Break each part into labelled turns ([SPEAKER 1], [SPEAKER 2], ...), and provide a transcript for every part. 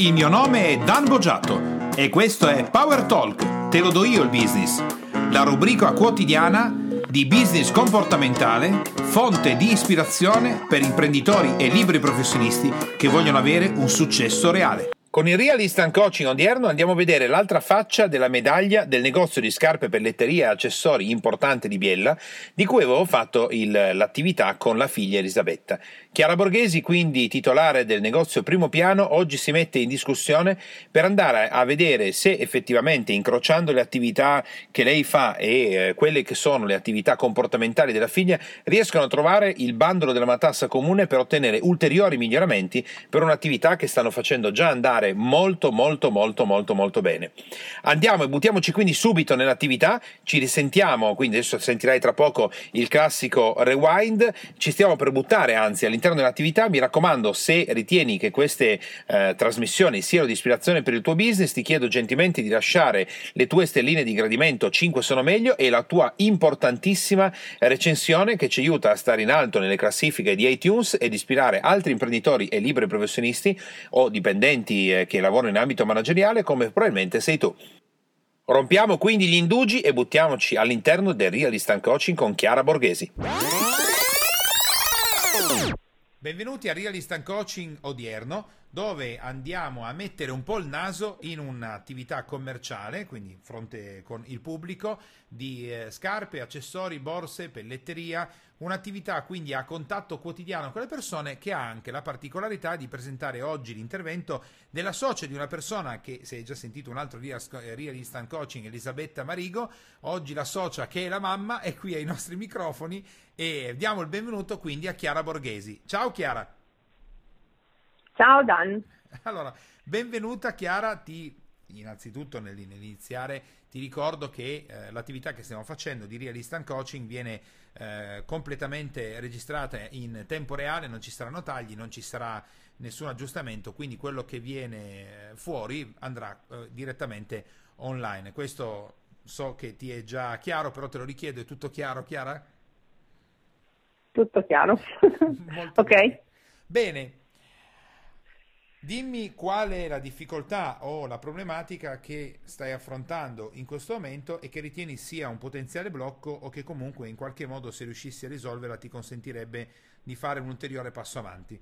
[SPEAKER 1] Il mio nome è Dan Boggiato e questo è Power Talk, te lo do io il business, la rubrica quotidiana di business comportamentale, fonte di ispirazione per imprenditori e liberi professionisti che vogliono avere un successo reale. Con il Real Instant Coaching odierno andiamo a vedere l'altra faccia della medaglia del negozio di scarpe, pelletteria e accessori importante di Biella, di cui avevo fatto il, l'attività con la figlia Elisabetta. Chiara Borghesi, quindi titolare del negozio primo piano, oggi si mette in discussione per andare a vedere se effettivamente incrociando le attività che lei fa e eh, quelle che sono le attività comportamentali della figlia riescono a trovare il bandolo della matassa comune per ottenere ulteriori miglioramenti per un'attività che stanno facendo già andare molto molto molto molto molto bene. Andiamo e buttiamoci quindi subito nell'attività, ci risentiamo, quindi adesso sentirai tra poco il classico rewind, ci stiamo per buttare anzi all'interno dell'attività, mi raccomando se ritieni che queste eh, trasmissioni siano di ispirazione per il tuo business, ti chiedo gentilmente di lasciare le tue stelline di gradimento, 5 sono meglio, e la tua importantissima recensione che ci aiuta a stare in alto nelle classifiche di iTunes ed ispirare altri imprenditori e liberi professionisti o dipendenti eh, che lavorano in ambito manageriale come probabilmente sei tu. Rompiamo quindi gli indugi e buttiamoci all'interno del Real Instant Coaching con Chiara Borghesi. Benvenuti a Real Instant Coaching odierno, dove andiamo a mettere un po' il naso in un'attività commerciale, quindi fronte con il pubblico, di eh, scarpe, accessori, borse, pelletteria, un'attività quindi a contatto quotidiano con le persone che ha anche la particolarità di presentare oggi l'intervento della socia di una persona che, se hai già sentito un altro Real Instant Coaching, Elisabetta Marigo, oggi la socia che è la mamma è qui ai nostri microfoni e diamo il benvenuto quindi a Chiara Borghesi. Ciao Chiara!
[SPEAKER 2] Ciao Dan!
[SPEAKER 1] Allora, benvenuta Chiara, ti innanzitutto nell'iniziare ti ricordo che eh, l'attività che stiamo facendo di Real Instant Coaching viene eh, completamente registrata in tempo reale, non ci saranno tagli, non ci sarà nessun aggiustamento, quindi quello che viene fuori andrà eh, direttamente online. Questo so che ti è già chiaro, però te lo richiedo, è tutto chiaro, Chiara?
[SPEAKER 2] Tutto chiaro.
[SPEAKER 1] Ok. Bene. bene. Dimmi qual è la difficoltà o la problematica che stai affrontando in questo momento e che ritieni sia un potenziale blocco o che comunque in qualche modo se riuscissi a risolverla ti consentirebbe di fare un ulteriore passo avanti.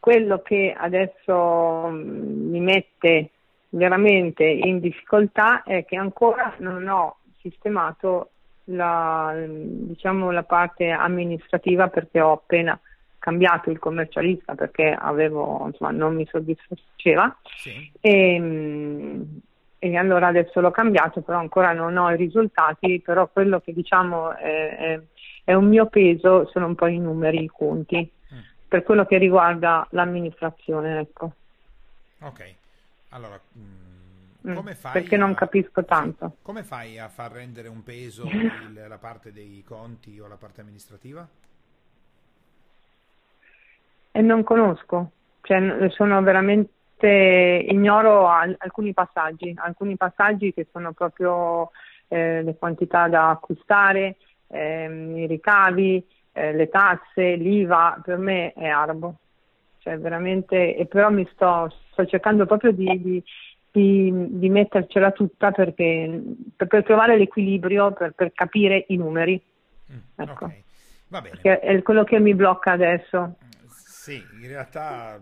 [SPEAKER 2] Quello che adesso mm, mi mette veramente in difficoltà è che ancora non ho sistemato la, diciamo, la parte amministrativa perché ho appena cambiato il commercialista perché avevo, insomma, non mi soddisfaceva sì. e, e, allora adesso l'ho cambiato, però ancora non ho i risultati, però quello che diciamo è, è, è un mio peso sono un po' i numeri, i conti, mm. per quello che riguarda l'amministrazione. Ecco.
[SPEAKER 1] Ok, allora... Mm, mm come fai
[SPEAKER 2] perché a... non capisco tanto.
[SPEAKER 1] Come fai a far rendere un peso il, la parte dei conti o la parte amministrativa?
[SPEAKER 2] E non conosco, cioè, sono veramente, ignoro al- alcuni passaggi, alcuni passaggi che sono proprio eh, le quantità da acquistare, ehm, i ricavi, eh, le tasse, l'IVA, per me è arabo. Cioè veramente, e però mi sto, sto cercando proprio di, di, di, di mettercela tutta perché, per, per trovare l'equilibrio, per, per, capire i numeri.
[SPEAKER 1] Mm, ecco. Okay. Va bene.
[SPEAKER 2] È quello che mi blocca adesso.
[SPEAKER 1] Sì, in realtà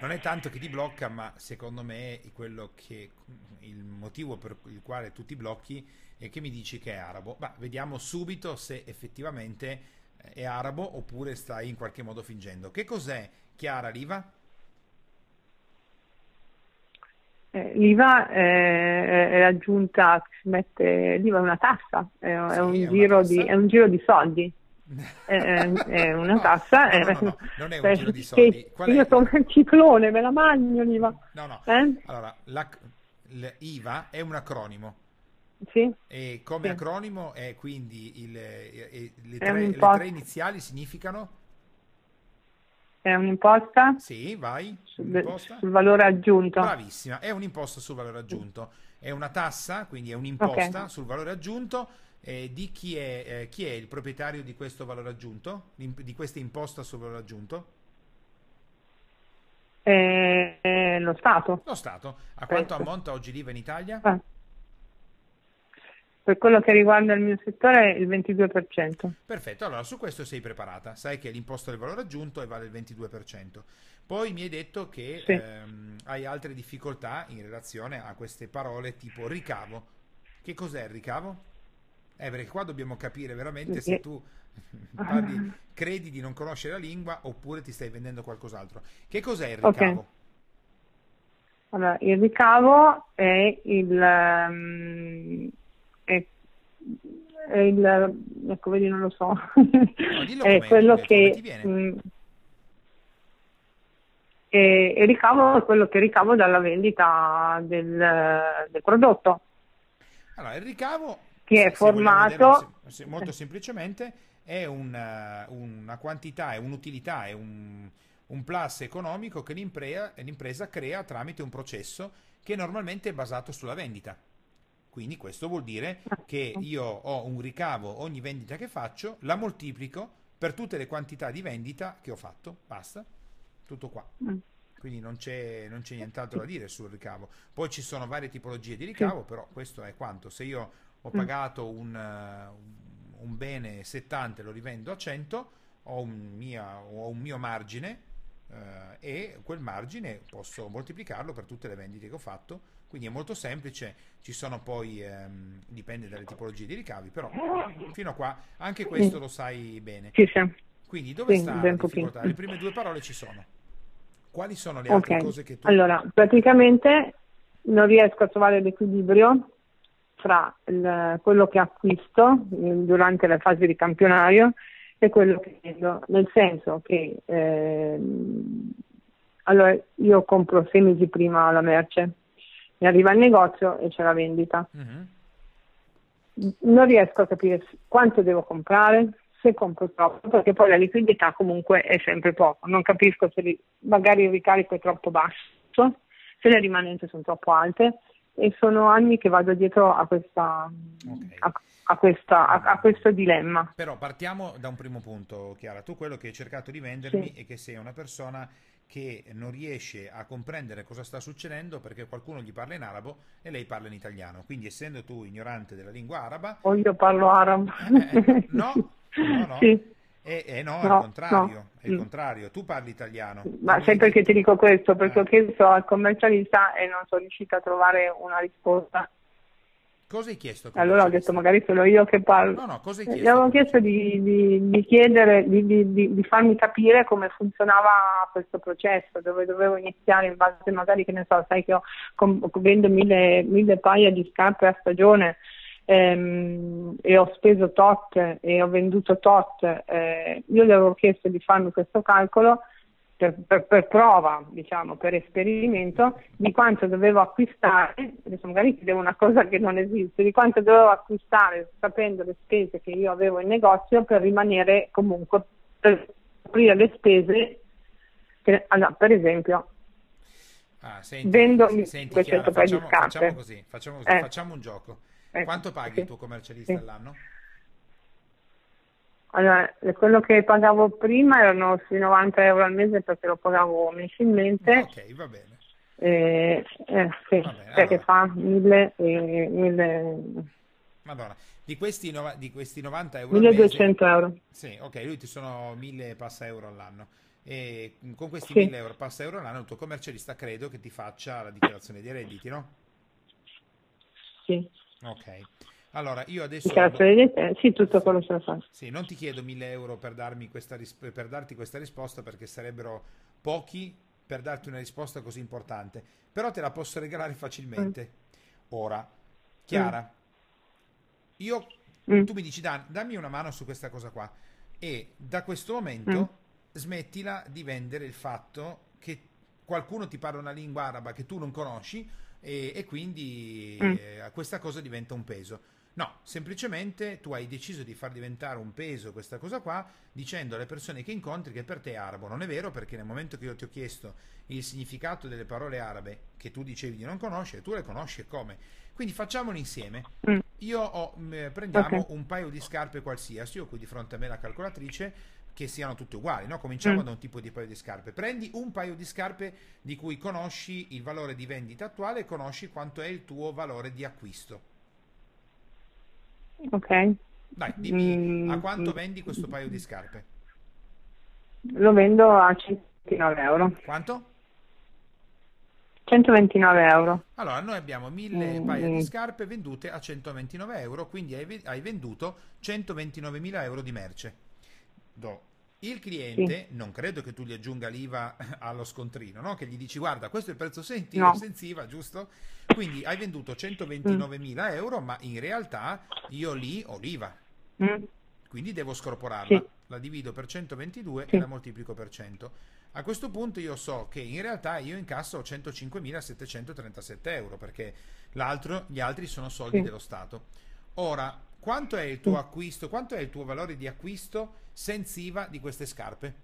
[SPEAKER 1] non è tanto che ti blocca, ma secondo me quello che il motivo per il quale tu ti blocchi è che mi dici che è arabo. Ma vediamo subito se effettivamente è arabo oppure stai in qualche modo fingendo. Che cos'è Chiara l'IVA?
[SPEAKER 2] Eh, L'IVA è, è aggiunta, si mette, l'IVA è una tassa, è, sì, è, un, è, giro tassa. Di, è un giro di soldi è, è una no, tassa.
[SPEAKER 1] No, no, no, non è un giro di soldi.
[SPEAKER 2] Qual io sono un ciclone, me la mangio l'IVA.
[SPEAKER 1] No, no. Eh? Allora, la, l'IVA è un acronimo.
[SPEAKER 2] Sì.
[SPEAKER 1] E come sì. acronimo è quindi il, le, tre, le tre iniziali significano?
[SPEAKER 2] È un'imposta?
[SPEAKER 1] Sì, vai.
[SPEAKER 2] Sul, sul, valore aggiunto.
[SPEAKER 1] Bravissima, è un'imposta sul valore aggiunto. È una tassa, quindi è un'imposta okay. sul valore aggiunto eh, di chi è, eh, chi è, il proprietario di questo valore aggiunto, di questa imposta sul valore aggiunto?
[SPEAKER 2] Eh, eh, lo Stato.
[SPEAKER 1] Lo Stato. A quanto ammonta oggi l'IVA in Italia?
[SPEAKER 2] Ah. Per quello che riguarda il mio settore il 22%.
[SPEAKER 1] Perfetto, allora su questo sei preparata, sai che è l'imposto del valore aggiunto vale il 22%. Poi mi hai detto che sì. ehm, hai altre difficoltà in relazione a queste parole tipo ricavo. Che cos'è il ricavo? Eh, perché qua dobbiamo capire veramente se tu parli, credi di non conoscere la lingua oppure ti stai vendendo qualcos'altro. Che cos'è il ricavo? Okay.
[SPEAKER 2] Allora, il ricavo è il... Um, è, è il ecco, vedi, non lo so. No, è quello che... Mh, mm, e, e, ricavo è quello che ricavo dalla vendita del, del prodotto.
[SPEAKER 1] Allora, il ricavo
[SPEAKER 2] che è formato
[SPEAKER 1] molto semplicemente è una, una quantità, è un'utilità, è un, un plus economico che l'impresa, l'impresa crea tramite un processo che normalmente è basato sulla vendita. Quindi questo vuol dire che io ho un ricavo ogni vendita che faccio, la moltiplico per tutte le quantità di vendita che ho fatto, basta, tutto qua. Mm. Quindi non c'è, non c'è nient'altro da dire sul ricavo. Poi ci sono varie tipologie di ricavo, però questo è quanto. Se io ho mm. pagato un, un bene 70 e lo rivendo a 100, ho un, mia, ho un mio margine eh, e quel margine posso moltiplicarlo per tutte le vendite che ho fatto. Quindi è molto semplice, ci sono poi, ehm, dipende dalle tipologie di ricavi, però fino a qua anche questo lo sai bene.
[SPEAKER 2] Sì, sì.
[SPEAKER 1] Quindi dove sì, sta la difficoltà? Le prime due parole ci sono. Quali sono le altre okay. cose che tu...
[SPEAKER 2] Allora, praticamente non riesco a trovare l'equilibrio fra il, quello che acquisto durante la fase di campionario e quello che vendo, nel senso che eh, allora io compro sei mesi prima la merce, mi arriva il negozio e c'è la vendita. Mm-hmm. Non riesco a capire quanto devo comprare, se compro troppo, perché poi la liquidità comunque è sempre poco. Non capisco se li, magari il ricarico è troppo basso, se le rimanenze sono troppo alte e sono anni che vado dietro a, questa, okay. a, a, questa, a, questo dilemma.
[SPEAKER 1] Però partiamo da un primo punto, Chiara. Tu quello che hai cercato di vendermi sì. è che sei una persona che non riesce a comprendere cosa sta succedendo perché qualcuno gli parla in arabo e lei parla in italiano. Quindi essendo tu ignorante della lingua araba...
[SPEAKER 2] O io parlo arabo.
[SPEAKER 1] Eh, eh, no, no, no. Sì. Eh, eh no, no, al contrario, no. è il mm. contrario, tu parli italiano.
[SPEAKER 2] Ma sai perché ti dico questo? Perché eh. ho chiesto al commercialista e non sono riuscita a trovare una risposta.
[SPEAKER 1] Cosa hai chiesto?
[SPEAKER 2] Allora ho detto magari sono io che parlo.
[SPEAKER 1] No, no, cosa hai
[SPEAKER 2] chiesto? Gli avevo chiesto di, di, di chiedere, di, di, farmi capire come funzionava questo processo, dove dovevo iniziare in base magari che ne so, sai che io vendo mille, mille paia di scarpe a stagione ehm, e ho speso tot e ho venduto tot, eh, io gli avevo chiesto di farmi questo calcolo per, per, per, prova, diciamo, per esperimento, di quanto dovevo acquistare, adesso magari chiedevo una cosa che non esiste, di quanto dovevo acquistare sapendo le spese che io avevo in negozio per rimanere comunque, per aprire le spese, che, allora, per esempio,
[SPEAKER 1] ah, senti,
[SPEAKER 2] vendo
[SPEAKER 1] senti, 200 paia di scarpe. Facciamo così, facciamo, così, eh. facciamo un gioco. Ecco, Quanto paghi sì. il tuo commercialista sì. all'anno?
[SPEAKER 2] Allora, quello che pagavo prima erano sui 90 euro al mese perché lo pagavo mensilmente.
[SPEAKER 1] Ok, va bene.
[SPEAKER 2] Eh, eh, sì, va bene. perché allora. fa 1000 e 1000...
[SPEAKER 1] Madonna, di questi, no, di questi 90 euro
[SPEAKER 2] 1200 mese, euro.
[SPEAKER 1] Sì, ok, lui ti sono 1000 passa euro all'anno. E con questi sì. 1000 euro passa euro all'anno il tuo commercialista credo che ti faccia la dichiarazione dei redditi, no?
[SPEAKER 2] Sì.
[SPEAKER 1] Ok. Allora, io adesso...
[SPEAKER 2] Sì, tutto quello che fa.
[SPEAKER 1] Sì, non ti chiedo 1000 euro per, darmi questa per darti questa risposta perché sarebbero pochi per darti una risposta così importante, però te la posso regalare facilmente. Mm. Ora, Chiara, mm. io, mm. tu mi dici, Dan, dammi una mano su questa cosa qua e da questo momento smettila di vendere il fatto che qualcuno ti parla una lingua araba che tu non conosci e, e quindi mm. eh, questa cosa diventa un peso. No, semplicemente tu hai deciso di far diventare un peso questa cosa qua dicendo alle persone che incontri che per te è arabo. Non è vero perché nel momento che io ti ho chiesto il significato delle parole arabe che tu dicevi di non conoscere, tu le conosci e come. Quindi facciamolo insieme. Mm. Io ho, prendiamo okay. un paio di scarpe qualsiasi, ho qui di fronte a me la calcolatrice, che siano tutte uguali, no? Cominciamo
[SPEAKER 2] Mm.
[SPEAKER 1] da un tipo di paio di scarpe. Prendi un paio di scarpe di cui conosci il valore di vendita attuale e conosci quanto è il tuo valore di acquisto.
[SPEAKER 2] Ok.
[SPEAKER 1] Dai, dimmi
[SPEAKER 2] Mm,
[SPEAKER 1] a quanto vendi questo paio di scarpe?
[SPEAKER 2] Lo vendo a 129 euro.
[SPEAKER 1] Quanto?
[SPEAKER 2] 129 euro.
[SPEAKER 1] Allora, noi abbiamo 1000
[SPEAKER 2] Mm,
[SPEAKER 1] paia di scarpe vendute a 129 euro, quindi hai, hai venduto 129.000 euro di merce. Do. Il cliente, non credo che tu gli aggiunga l'IVA allo scontrino, no? Che gli dici, guarda, questo è il prezzo senti-
[SPEAKER 2] No.
[SPEAKER 1] senza IVA, giusto? Quindi hai venduto 129.000 euro, ma in realtà io lì ho l'IVA,
[SPEAKER 2] Mm.
[SPEAKER 1] quindi devo scorporarla.
[SPEAKER 2] Sì.
[SPEAKER 1] La divido per 122
[SPEAKER 2] Sì.
[SPEAKER 1] e la moltiplico per 100. A questo punto io so che in realtà io incasso 105.737 euro perché l'altro, gli altri sono soldi
[SPEAKER 2] Sì.
[SPEAKER 1] dello Stato. Ora, quanto è il tuo acquisto? Quanto è il tuo valore di acquisto senza IVA di queste scarpe?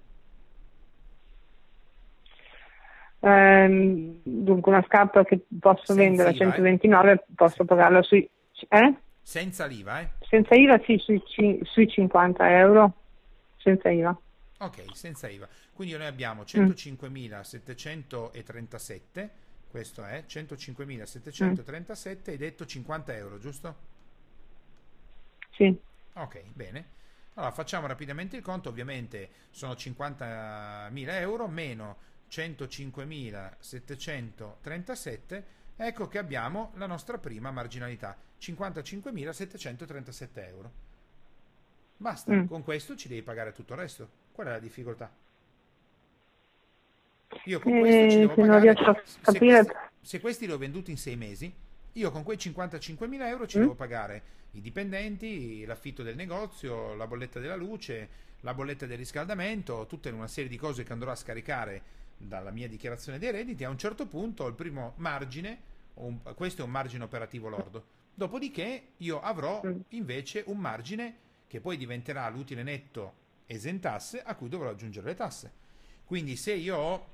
[SPEAKER 2] Ehm, dunque una scarpa che posso
[SPEAKER 1] Senza
[SPEAKER 2] vendere a
[SPEAKER 1] IVA, eh?
[SPEAKER 2] 129 posso pagarla sui eh?
[SPEAKER 1] Senza l'IVA, eh?
[SPEAKER 2] senza IVA sì sui, sui 50 euro senza IVA
[SPEAKER 1] Ok, senza IVA. Quindi noi
[SPEAKER 2] Mm.
[SPEAKER 1] abbiamo 105.737, questo è 105.737, hai detto 50 euro, giusto?
[SPEAKER 2] Sì
[SPEAKER 1] Ok, bene. Allora facciamo rapidamente il conto, ovviamente sono 50.000 euro meno 105.737, ecco che abbiamo la nostra prima marginalità, 55.737 euro. Basta,
[SPEAKER 2] Mm.
[SPEAKER 1] con questo ci devi pagare tutto il resto. Qual è la difficoltà? Io con
[SPEAKER 2] Eh,
[SPEAKER 1] questo ci devo
[SPEAKER 2] se non
[SPEAKER 1] pagare.
[SPEAKER 2] riesco a
[SPEAKER 1] se
[SPEAKER 2] capire-
[SPEAKER 1] questi, se questi li ho venduti in sei mesi, io con quei 55.000 euro ci
[SPEAKER 2] Mm.
[SPEAKER 1] devo pagare i dipendenti, l'affitto del negozio, la bolletta della luce, la bolletta del riscaldamento, tutta una serie di cose che andrò a scaricare dalla mia dichiarazione dei redditi. A un certo punto il primo margine, un- questo è un margine operativo lordo. Dopodiché io avrò
[SPEAKER 2] Mm.
[SPEAKER 1] invece un margine che poi diventerà l'utile netto esentasse a cui dovrò aggiungere le tasse. Quindi se io ho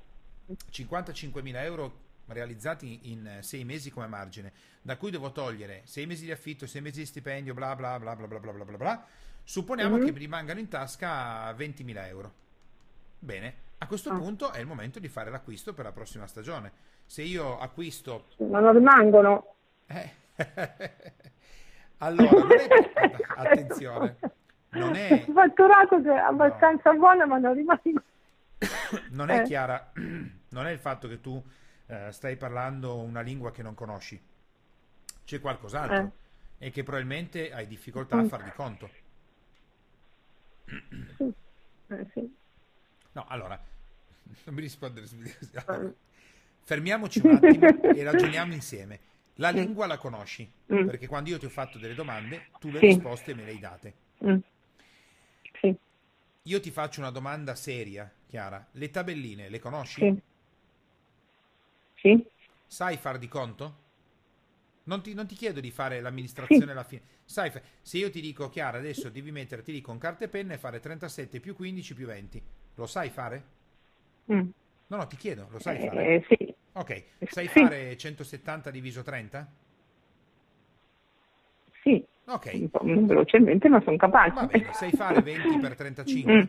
[SPEAKER 1] 55.000 euro realizzati in 6 mesi come margine, da cui devo togliere 6 mesi di affitto, 6 mesi di stipendio, bla bla bla bla bla bla bla bla bla, supponiamo
[SPEAKER 2] Mhm.
[SPEAKER 1] che mi rimangano in tasca 20.000 euro. Bene, a questo
[SPEAKER 2] Ah.
[SPEAKER 1] punto è il momento di fare l'acquisto per la prossima stagione. Se io acquisto
[SPEAKER 2] ma non rimangono
[SPEAKER 1] eh. allora, non è attenzione, non è,
[SPEAKER 2] il fatturato che è abbastanza buono ma non rimango
[SPEAKER 1] non è
[SPEAKER 2] Eh.
[SPEAKER 1] chiara, non è il fatto che tu eh, stai parlando una lingua che non conosci, c'è qualcos'altro e che probabilmente hai difficoltà a
[SPEAKER 2] Mm.
[SPEAKER 1] far di conto.
[SPEAKER 2] Eh, sì.
[SPEAKER 1] No, allora, non mi rispondere. Allora, fermiamoci un attimo e ragioniamo insieme. La lingua la conosci,
[SPEAKER 2] Mm.
[SPEAKER 1] perché quando io ti ho fatto delle domande, tu le
[SPEAKER 2] Sì.
[SPEAKER 1] risposte me le hai date.
[SPEAKER 2] Mm. sì
[SPEAKER 1] Io ti faccio una domanda seria, Chiara. Le tabelline le conosci?
[SPEAKER 2] sì sì
[SPEAKER 1] Sai far di conto? Non ti, non ti chiedo di fare l'amministrazione
[SPEAKER 2] Sì.
[SPEAKER 1] alla fine. Sai, se io ti dico, Chiara, adesso devi mettere, ti dico, con carta e penna e fare 37 più 15 più 20. Lo sai fare?
[SPEAKER 2] Mm.
[SPEAKER 1] No, no, ti chiedo, lo sai
[SPEAKER 2] Eh,
[SPEAKER 1] fare?
[SPEAKER 2] sì
[SPEAKER 1] Ok, sai
[SPEAKER 2] sì.
[SPEAKER 1] fare 170 diviso 30?
[SPEAKER 2] sì
[SPEAKER 1] Ok,
[SPEAKER 2] un po' velocemente ma sono capace
[SPEAKER 1] va bene. Sai fare 20 per 35?
[SPEAKER 2] Mm.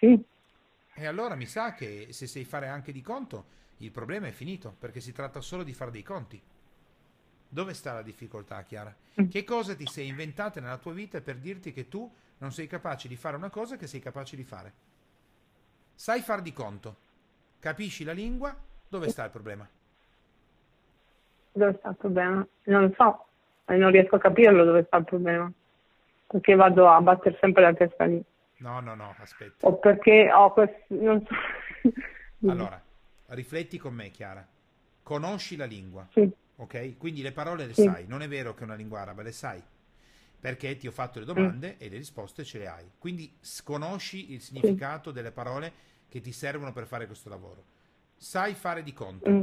[SPEAKER 2] sì
[SPEAKER 1] E allora mi sa che se sai fare anche di conto, il problema è finito, perché si tratta solo di fare dei conti. Dove sta la difficoltà, Chiara?
[SPEAKER 2] Mm.
[SPEAKER 1] Che cosa ti sei inventata nella tua vita per dirti che tu non sei capace di fare una cosa che sei capace di fare? Sai far di conto, capisci la lingua, dove sta il problema?
[SPEAKER 2] dove sta il problema? non lo so non riesco a capirlo dove sta il problema perché vado a battere sempre la testa lì
[SPEAKER 1] No, no, no, aspetta.
[SPEAKER 2] o perché ho questo non so
[SPEAKER 1] Allora, rifletti con me, Chiara. Conosci la lingua,
[SPEAKER 2] sì
[SPEAKER 1] ok? Quindi le parole le
[SPEAKER 2] Sì.
[SPEAKER 1] sai. Non è vero che è una lingua araba, le sai. Perché ti ho fatto le domande
[SPEAKER 2] Mm.
[SPEAKER 1] e le risposte ce le hai. Quindi s- conosci il significato delle parole che ti servono per fare questo lavoro. Sai fare di conto.
[SPEAKER 2] Mm.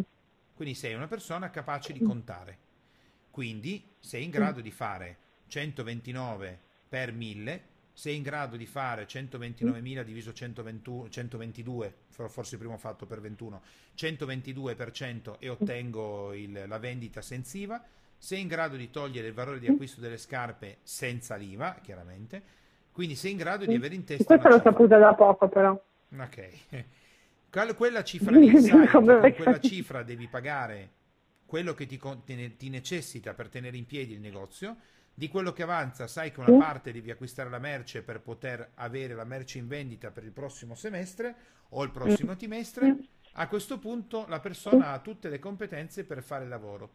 [SPEAKER 1] Quindi sei una persona capace di contare. Quindi sei in grado di fare 129 per 1000, sei in grado di fare 129.000 diviso 121 122, for- forse prima ho fatto per 21, 122% e ottengo il- la vendita senza IVA, sei in grado di togliere il valore di acquisto delle scarpe senza l'IVA, chiaramente, Quindi sei in grado di avere in testa...
[SPEAKER 2] Questo l'ho saputo da poco però.
[SPEAKER 1] Ok. Quella cifra lì, sai, con quella cifra devi pagare quello che ti, ti necessita per tenere in piedi il negozio, di quello che avanza sai che una parte devi acquistare la merce per poter avere la merce in vendita per il prossimo semestre o il prossimo trimestre, a questo punto la persona ha tutte le competenze per fare il lavoro,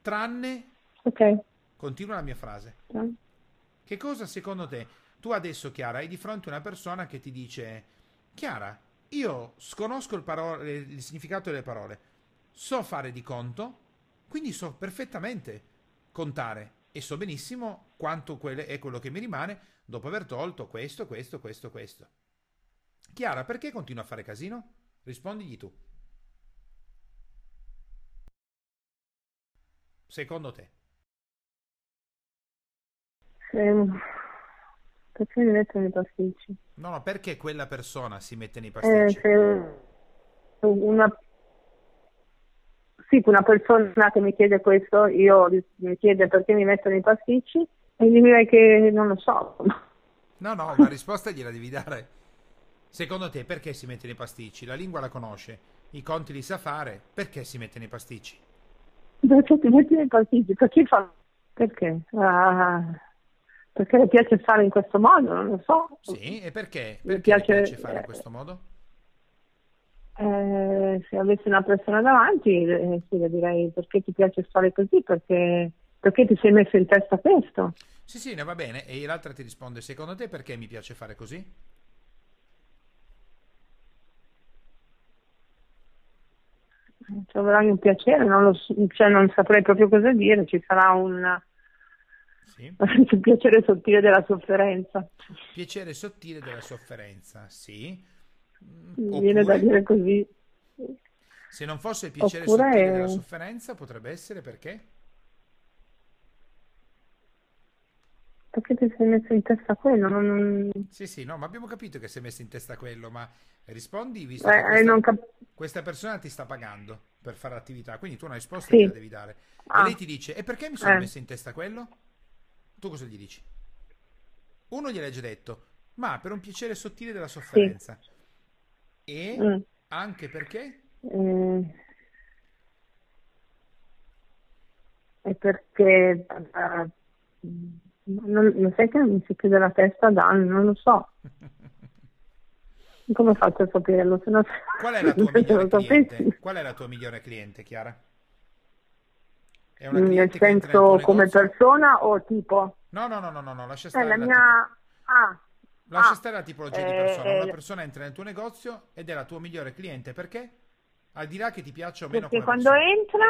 [SPEAKER 1] tranne...
[SPEAKER 2] Ok.
[SPEAKER 1] Continua la mia frase. Che cosa secondo te? Tu adesso, Chiara, hai di fronte una persona che ti dice, Chiara, io sconosco il, parole, il significato delle parole, so fare di conto, quindi so perfettamente contare e so benissimo quanto è quello che mi rimane dopo aver tolto questo, questo, questo, questo. Chiara, perché continua a fare casino? Rispondigli tu. Secondo te?
[SPEAKER 2] Ehm, perché mi mettono i pasticci?
[SPEAKER 1] No, no, perché quella persona si mette nei pasticci?
[SPEAKER 2] Eh, una, sì, una persona che mi chiede questo, io mi chiede perché mi mettono i pasticci e gli direi che non lo so.
[SPEAKER 1] No, no, una risposta gliela devi dare. Secondo te perché si mette nei pasticci? La lingua la conosce, i conti li sa fare, perché si mette nei pasticci?
[SPEAKER 2] Perché ti metti nei pasticci? Perché fa? Perché? Ah perché le piace fare in questo modo, non lo so.
[SPEAKER 1] Sì, e perché? Perché le piace, piace fare in questo modo?
[SPEAKER 2] Eh, se avessi una persona davanti, eh, sì, le direi perché ti piace fare così, perché, perché ti sei messo in testa questo.
[SPEAKER 1] Sì, sì, ne va bene. E l'altra ti risponde, secondo te perché mi piace fare così?
[SPEAKER 2] Troverai un piacere, non, lo, cioè non saprei proprio cosa dire, ci sarà un sì. Il piacere sottile della sofferenza.
[SPEAKER 1] Piacere sottile della sofferenza, sì.
[SPEAKER 2] Mi viene da dire così.
[SPEAKER 1] Se non fosse il piacere Oppure... sottile della sofferenza, potrebbe essere perché?
[SPEAKER 2] Perché ti sei messo in testa quello? Non...
[SPEAKER 1] Sì, sì, no, ma abbiamo capito che sei messo in testa quello, ma rispondi visto eh, che questa, cap- questa, persona ti sta pagando per fare l'attività, quindi tu una risposta sì. la devi dare. Ah. E lei ti dice, e perché mi sono eh. messa in testa quello? Tu cosa gli dici? Uno gliel'hai già detto, ma per un piacere sottile della sofferenza. Sì. E mm. anche perché?
[SPEAKER 2] Mm. E perché uh, non, non, sai che mi si chiude la testa da anni, non lo so. Come faccio a saperlo? Se non...
[SPEAKER 1] Qual è la tua migliore cliente? Qual è la tua migliore cliente, Chiara?
[SPEAKER 2] È una Nel senso come persona o tipo?
[SPEAKER 1] No, no, no, no, no, no lascia stare.
[SPEAKER 2] È la,
[SPEAKER 1] la
[SPEAKER 2] mia... Ah,
[SPEAKER 1] lascia ah, stare la tipologia eh, di persona. Una persona entra nel tuo negozio ed è la tua migliore cliente. Perché? Al di là che ti piaccia o meno
[SPEAKER 2] Perché quando persona. entra...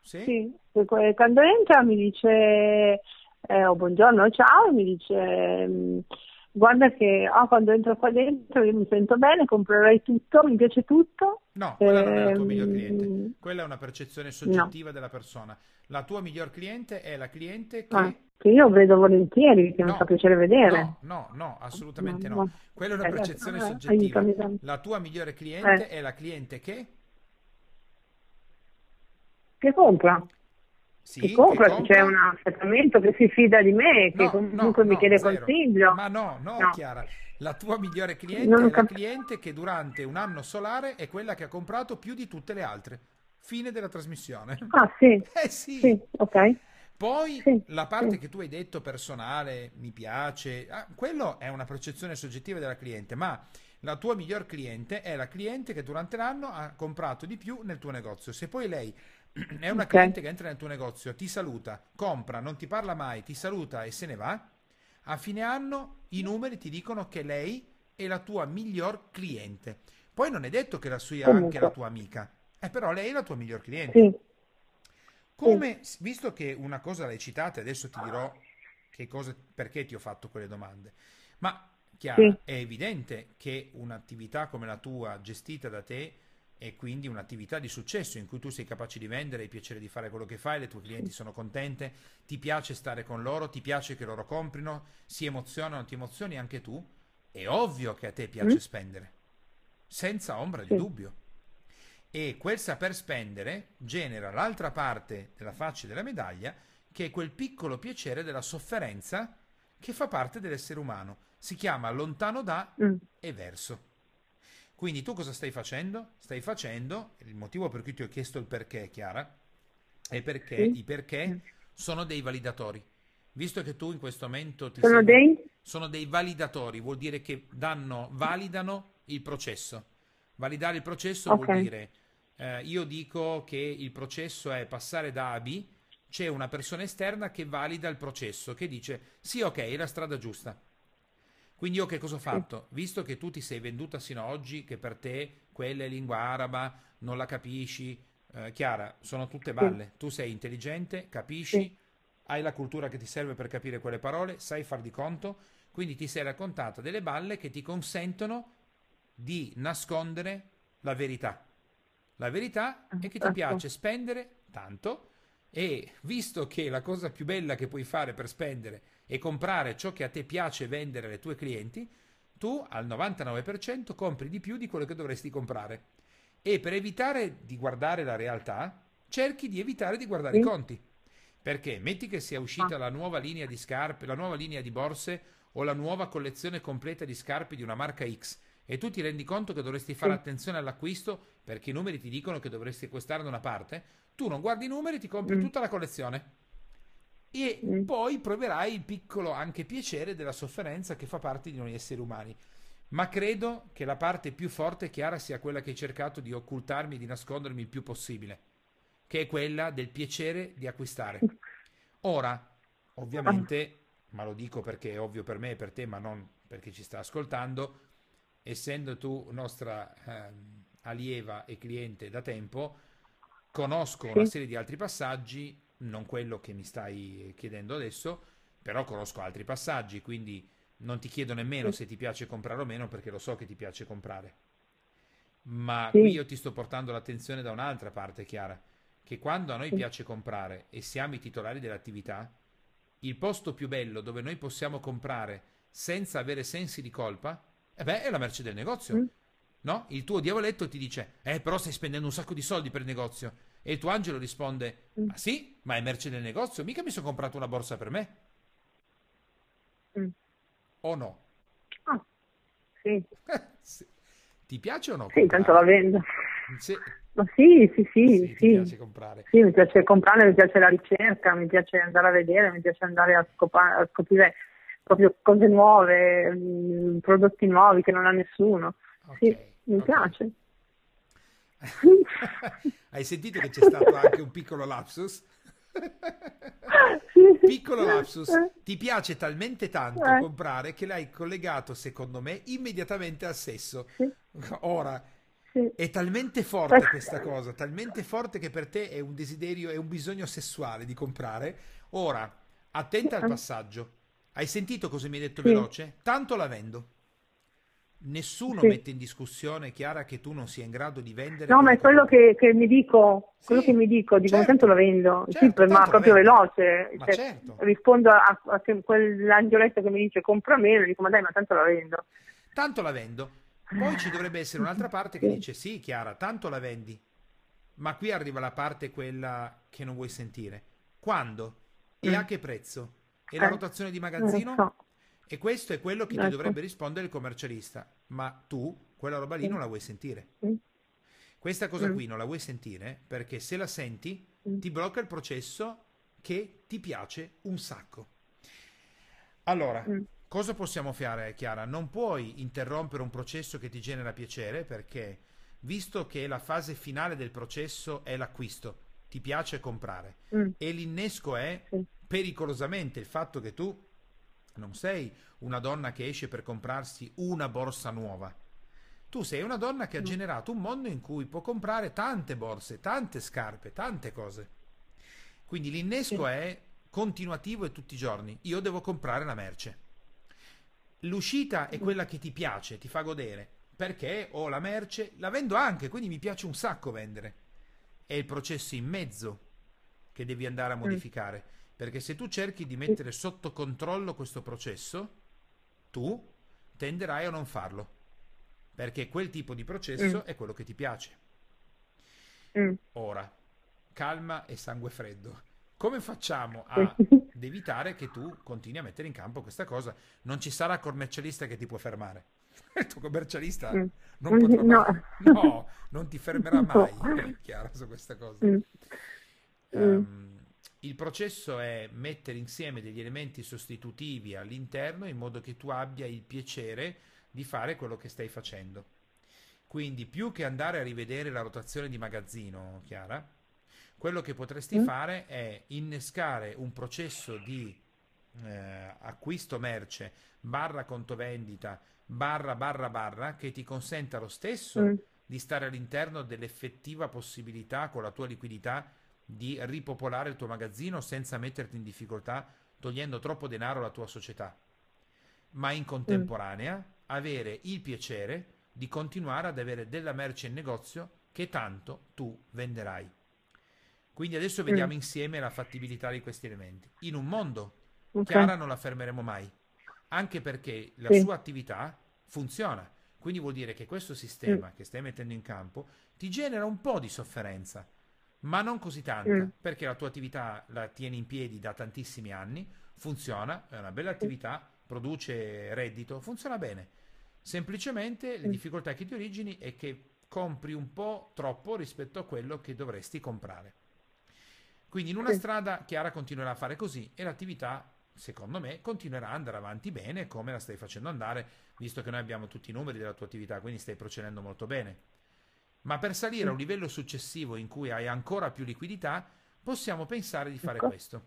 [SPEAKER 2] Sì? sì? quando entra mi dice eh, oh, buongiorno, ciao, mi dice mm, guarda che oh, quando entro qua dentro io mi sento bene, comprerei tutto, mi piace tutto.
[SPEAKER 1] No, quella eh, non è la tua miglior cliente, ehm, quella è una percezione soggettiva no. della persona. La tua miglior cliente è la cliente che...
[SPEAKER 2] Ah, che io vedo volentieri, che no, mi fa piacere vedere.
[SPEAKER 1] No, no, no assolutamente no. no. Quella è una eh, percezione eh, soggettiva. La tua migliore cliente eh. è la cliente che...
[SPEAKER 2] Che compra.
[SPEAKER 1] Sì,
[SPEAKER 2] compra, che c'è un affettamento che si fida di me, che no, comunque no, mi chiede zero. consiglio.
[SPEAKER 1] Ma no, no, Chiara, la tua migliore cliente non è cap- la cliente che durante un anno solare è quella che ha comprato più di tutte le altre. Fine della trasmissione.
[SPEAKER 2] Ah, sì.
[SPEAKER 1] Eh sì.
[SPEAKER 2] sì ok.
[SPEAKER 1] Poi sì, la parte sì. che tu hai detto personale, mi piace, ah, quello è una percezione soggettiva della cliente, ma la tua miglior cliente è la cliente che durante l'anno ha comprato di più nel tuo negozio. Se poi lei è una okay. cliente che entra nel tuo negozio, ti saluta, compra, non ti parla mai, ti saluta e se ne va, a fine anno i numeri ti dicono che lei è la tua miglior cliente. Poi non è detto che la sia Comunque. anche la tua amica, eh, però lei è la tua miglior cliente. Sì. Come, sì. visto che una cosa l'hai citata, adesso ti dirò che cosa, perché ti ho fatto quelle domande. Ma chiaro, sì. è evidente che un'attività come la tua, gestita da te, è quindi un'attività di successo in cui tu sei capace di vendere, hai piacere di fare quello che fai, le tue clienti sono contente, ti piace stare con loro, ti piace che loro comprino, si emozionano, ti emozioni anche tu. È ovvio che a te piace mm. spendere, senza ombra di dubbio. E quel saper spendere genera l'altra parte della faccia della medaglia, che è quel piccolo piacere della sofferenza che fa parte dell'essere umano. Si chiama lontano da
[SPEAKER 2] mm.
[SPEAKER 1] e verso. Quindi tu cosa stai facendo? Stai facendo, il motivo per cui ti ho chiesto il perché, Chiara, è perché
[SPEAKER 2] Sì.
[SPEAKER 1] i perché sono dei validatori. Visto che tu in questo momento ti
[SPEAKER 2] Sono
[SPEAKER 1] sei-
[SPEAKER 2] dei?
[SPEAKER 1] sono dei validatori, vuol dire che danno, validano il processo. Validare il processo
[SPEAKER 2] Ok.
[SPEAKER 1] vuol dire, eh, io dico che il processo è passare da A a B, c'è una persona esterna che valida il processo, che dice sì, ok, è la strada giusta. Quindi io che cosa ho fatto? Visto che tu ti sei venduta sino ad oggi, che per te quella è lingua araba, non la capisci, eh, Chiara, sono tutte balle. Tu sei intelligente, capisci, hai la cultura che ti serve per capire quelle parole, sai far di conto, quindi ti sei raccontata delle balle che ti consentono di nascondere la verità. La verità è che ti
[SPEAKER 2] Ecco.
[SPEAKER 1] piace spendere tanto e visto che la cosa più bella che puoi fare per spendere è comprare ciò che a te piace vendere ai tuoi clienti, tu al 99% compri di più di quello che dovresti comprare. E per evitare di guardare la realtà, cerchi di evitare di guardare i
[SPEAKER 2] Sì.
[SPEAKER 1] conti. Perché metti che sia uscita la nuova linea di scarpe, la nuova linea di borse o la nuova collezione completa di scarpe di una marca X e tu ti rendi conto che dovresti fare attenzione all'acquisto perché i numeri ti dicono che dovresti acquistare da una parte, tu non guardi i numeri e ti compri
[SPEAKER 2] Mm.
[SPEAKER 1] tutta la collezione. E
[SPEAKER 2] Mm.
[SPEAKER 1] poi proverai il piccolo anche piacere della sofferenza che fa parte di noi esseri umani. Ma credo che la parte più forte e chiara sia quella che hai cercato di occultarmi e di nascondermi il più possibile, che è quella del piacere di acquistare. Ora, ovviamente, ma lo dico perché è ovvio per me e per te, ma non perché ci sta ascoltando, essendo tu nostra ehm, allieva e cliente da tempo, conosco una serie di altri passaggi, non quello che mi stai chiedendo adesso, però conosco altri passaggi, quindi non ti chiedo nemmeno se ti piace comprare o meno, perché lo so che ti piace comprare. Ma
[SPEAKER 2] Sì.
[SPEAKER 1] qui io ti sto portando l'attenzione da un'altra parte, Chiara, che quando a noi piace comprare e siamo i titolari dell'attività, il posto più bello dove noi possiamo comprare senza avere sensi di colpa, eh beh, è la merce del negozio.
[SPEAKER 2] Mm.
[SPEAKER 1] No? Il tuo diavoletto ti dice, eh, però stai spendendo un sacco di soldi per il negozio. E il tuo angelo risponde,
[SPEAKER 2] Mm.
[SPEAKER 1] ah sì? Ma è merce del negozio? Mica mi sono comprato una borsa per me.
[SPEAKER 2] Mm.
[SPEAKER 1] O no?
[SPEAKER 2] Ah, sì,
[SPEAKER 1] Sì. Ti piace o no?
[SPEAKER 2] sì, tanto la
[SPEAKER 1] comprare?
[SPEAKER 2] vendo.
[SPEAKER 1] Sì,
[SPEAKER 2] Ma sì, sì,
[SPEAKER 1] sì,
[SPEAKER 2] sì, sì.
[SPEAKER 1] piace comprare.
[SPEAKER 2] Sì, mi piace comprare, mi piace la ricerca, mi piace andare a vedere, mi piace andare a, scopa- a scoprire proprio cose nuove, mm, prodotti nuovi che non ha nessuno. Sì,
[SPEAKER 1] Ok,
[SPEAKER 2] mi
[SPEAKER 1] ok.
[SPEAKER 2] piace.
[SPEAKER 1] Hai sentito che c'è stato anche un piccolo lapsus? Piccolo lapsus, ti piace talmente tanto
[SPEAKER 2] Eh.
[SPEAKER 1] comprare che l'hai collegato, secondo me, immediatamente al sesso.
[SPEAKER 2] Sì,
[SPEAKER 1] Ora,
[SPEAKER 2] sì.
[SPEAKER 1] è talmente forte questa cosa, talmente forte che per te è un desiderio, è un bisogno sessuale di comprare. Ora, attenta al passaggio. Hai sentito cosa mi hai detto
[SPEAKER 2] Sì.
[SPEAKER 1] veloce? Tanto la vendo. Nessuno
[SPEAKER 2] Sì.
[SPEAKER 1] mette in discussione, Chiara, che tu non sia in grado di vendere.
[SPEAKER 2] No, ma è quello che, che mi dico, quello
[SPEAKER 1] Sì,
[SPEAKER 2] che mi dico, dico,
[SPEAKER 1] certo,
[SPEAKER 2] tanto lo vendo,
[SPEAKER 1] certo,
[SPEAKER 2] sì, ma proprio
[SPEAKER 1] vendo.
[SPEAKER 2] veloce, cioè,
[SPEAKER 1] certo.
[SPEAKER 2] rispondo a, a quell'angioletto che mi dice compra meno, dico ma dai, ma tanto lo vendo.
[SPEAKER 1] Tanto la vendo. Poi ci dovrebbe essere un'altra parte che dice sì, Chiara, tanto la vendi. Ma qui arriva la parte quella che non vuoi sentire. Quando? E
[SPEAKER 2] Mm.
[SPEAKER 1] a che prezzo? E la
[SPEAKER 2] Eh,
[SPEAKER 1] rotazione di magazzino? E questo è quello che ti
[SPEAKER 2] Ecco.
[SPEAKER 1] dovrebbe rispondere il commercialista. Ma tu quella roba lì
[SPEAKER 2] Sì.
[SPEAKER 1] non la vuoi sentire.
[SPEAKER 2] Mm.
[SPEAKER 1] Questa cosa
[SPEAKER 2] Mm.
[SPEAKER 1] qui non la vuoi sentire perché se la senti
[SPEAKER 2] Mm.
[SPEAKER 1] ti blocca il processo che ti piace un sacco. Allora,
[SPEAKER 2] Mm.
[SPEAKER 1] cosa possiamo fare, Chiara? Non puoi interrompere un processo che ti genera piacere perché, visto che la fase finale del processo è l'acquisto, ti piace comprare
[SPEAKER 2] Mm.
[SPEAKER 1] e l'innesco è
[SPEAKER 2] Sì.
[SPEAKER 1] pericolosamente il fatto che tu non sei una donna che esce per comprarsi una borsa nuova. Tu sei una donna che ha
[SPEAKER 2] Mm.
[SPEAKER 1] generato un mondo in cui può comprare tante borse, tante scarpe, tante cose. Quindi l'innesco è continuativo e tutti i giorni. Io devo comprare la merce. L'uscita è quella che ti piace, ti fa godere, perché ho la merce, la vendo anche, quindi mi piace un sacco vendere. È il processo in mezzo che devi andare a modificare, perché se tu cerchi di mettere sotto controllo questo processo, tu tenderai a non farlo, perché quel tipo di processo
[SPEAKER 2] Mm.
[SPEAKER 1] è quello che ti piace.
[SPEAKER 2] Mm.
[SPEAKER 1] Ora, calma e sangue freddo. Come facciamo a ad evitare che tu continui a mettere in campo questa cosa. Non ci sarà commercialista che ti può fermare. Il tuo commercialista mm. non potrà no. Mai, no, non ti fermerà mai, no. chiaro su questa cosa. Um, il processo è mettere insieme degli elementi sostitutivi all'interno in modo che tu abbia il piacere di fare quello che stai facendo. Quindi più che andare a rivedere la rotazione di magazzino, Chiara, quello che potresti mm. fare è innescare un processo di eh, acquisto merce barra conto vendita barra barra barra che ti consenta lo stesso mm. di stare all'interno dell'effettiva possibilità con la tua liquidità di ripopolare il tuo magazzino senza metterti in difficoltà togliendo troppo denaro alla tua società ma in contemporanea mm. avere il piacere di continuare ad avere della merce in negozio che tanto tu venderai quindi adesso vediamo mm. insieme la fattibilità di questi elementi. In un mondo, okay. Chiara non la fermeremo mai, anche perché la sì. sua attività funziona. Quindi vuol dire che questo sistema mm. che stai mettendo in campo ti genera un po' di sofferenza, ma non così tanta, mm. perché la tua attività la tieni in piedi da tantissimi anni, funziona, è una bella attività, produce reddito, funziona bene. Semplicemente le mm. difficoltà che ti origini è che compri un po' troppo rispetto a quello che dovresti comprare. Quindi in una strada Chiara continuerà a fare così e l'attività, secondo me, continuerà ad andare avanti bene come la stai facendo andare, visto che noi abbiamo tutti i numeri della tua attività, quindi stai procedendo molto bene. Ma per salire a un livello successivo in cui hai ancora più liquidità, possiamo pensare di fare ecco. questo.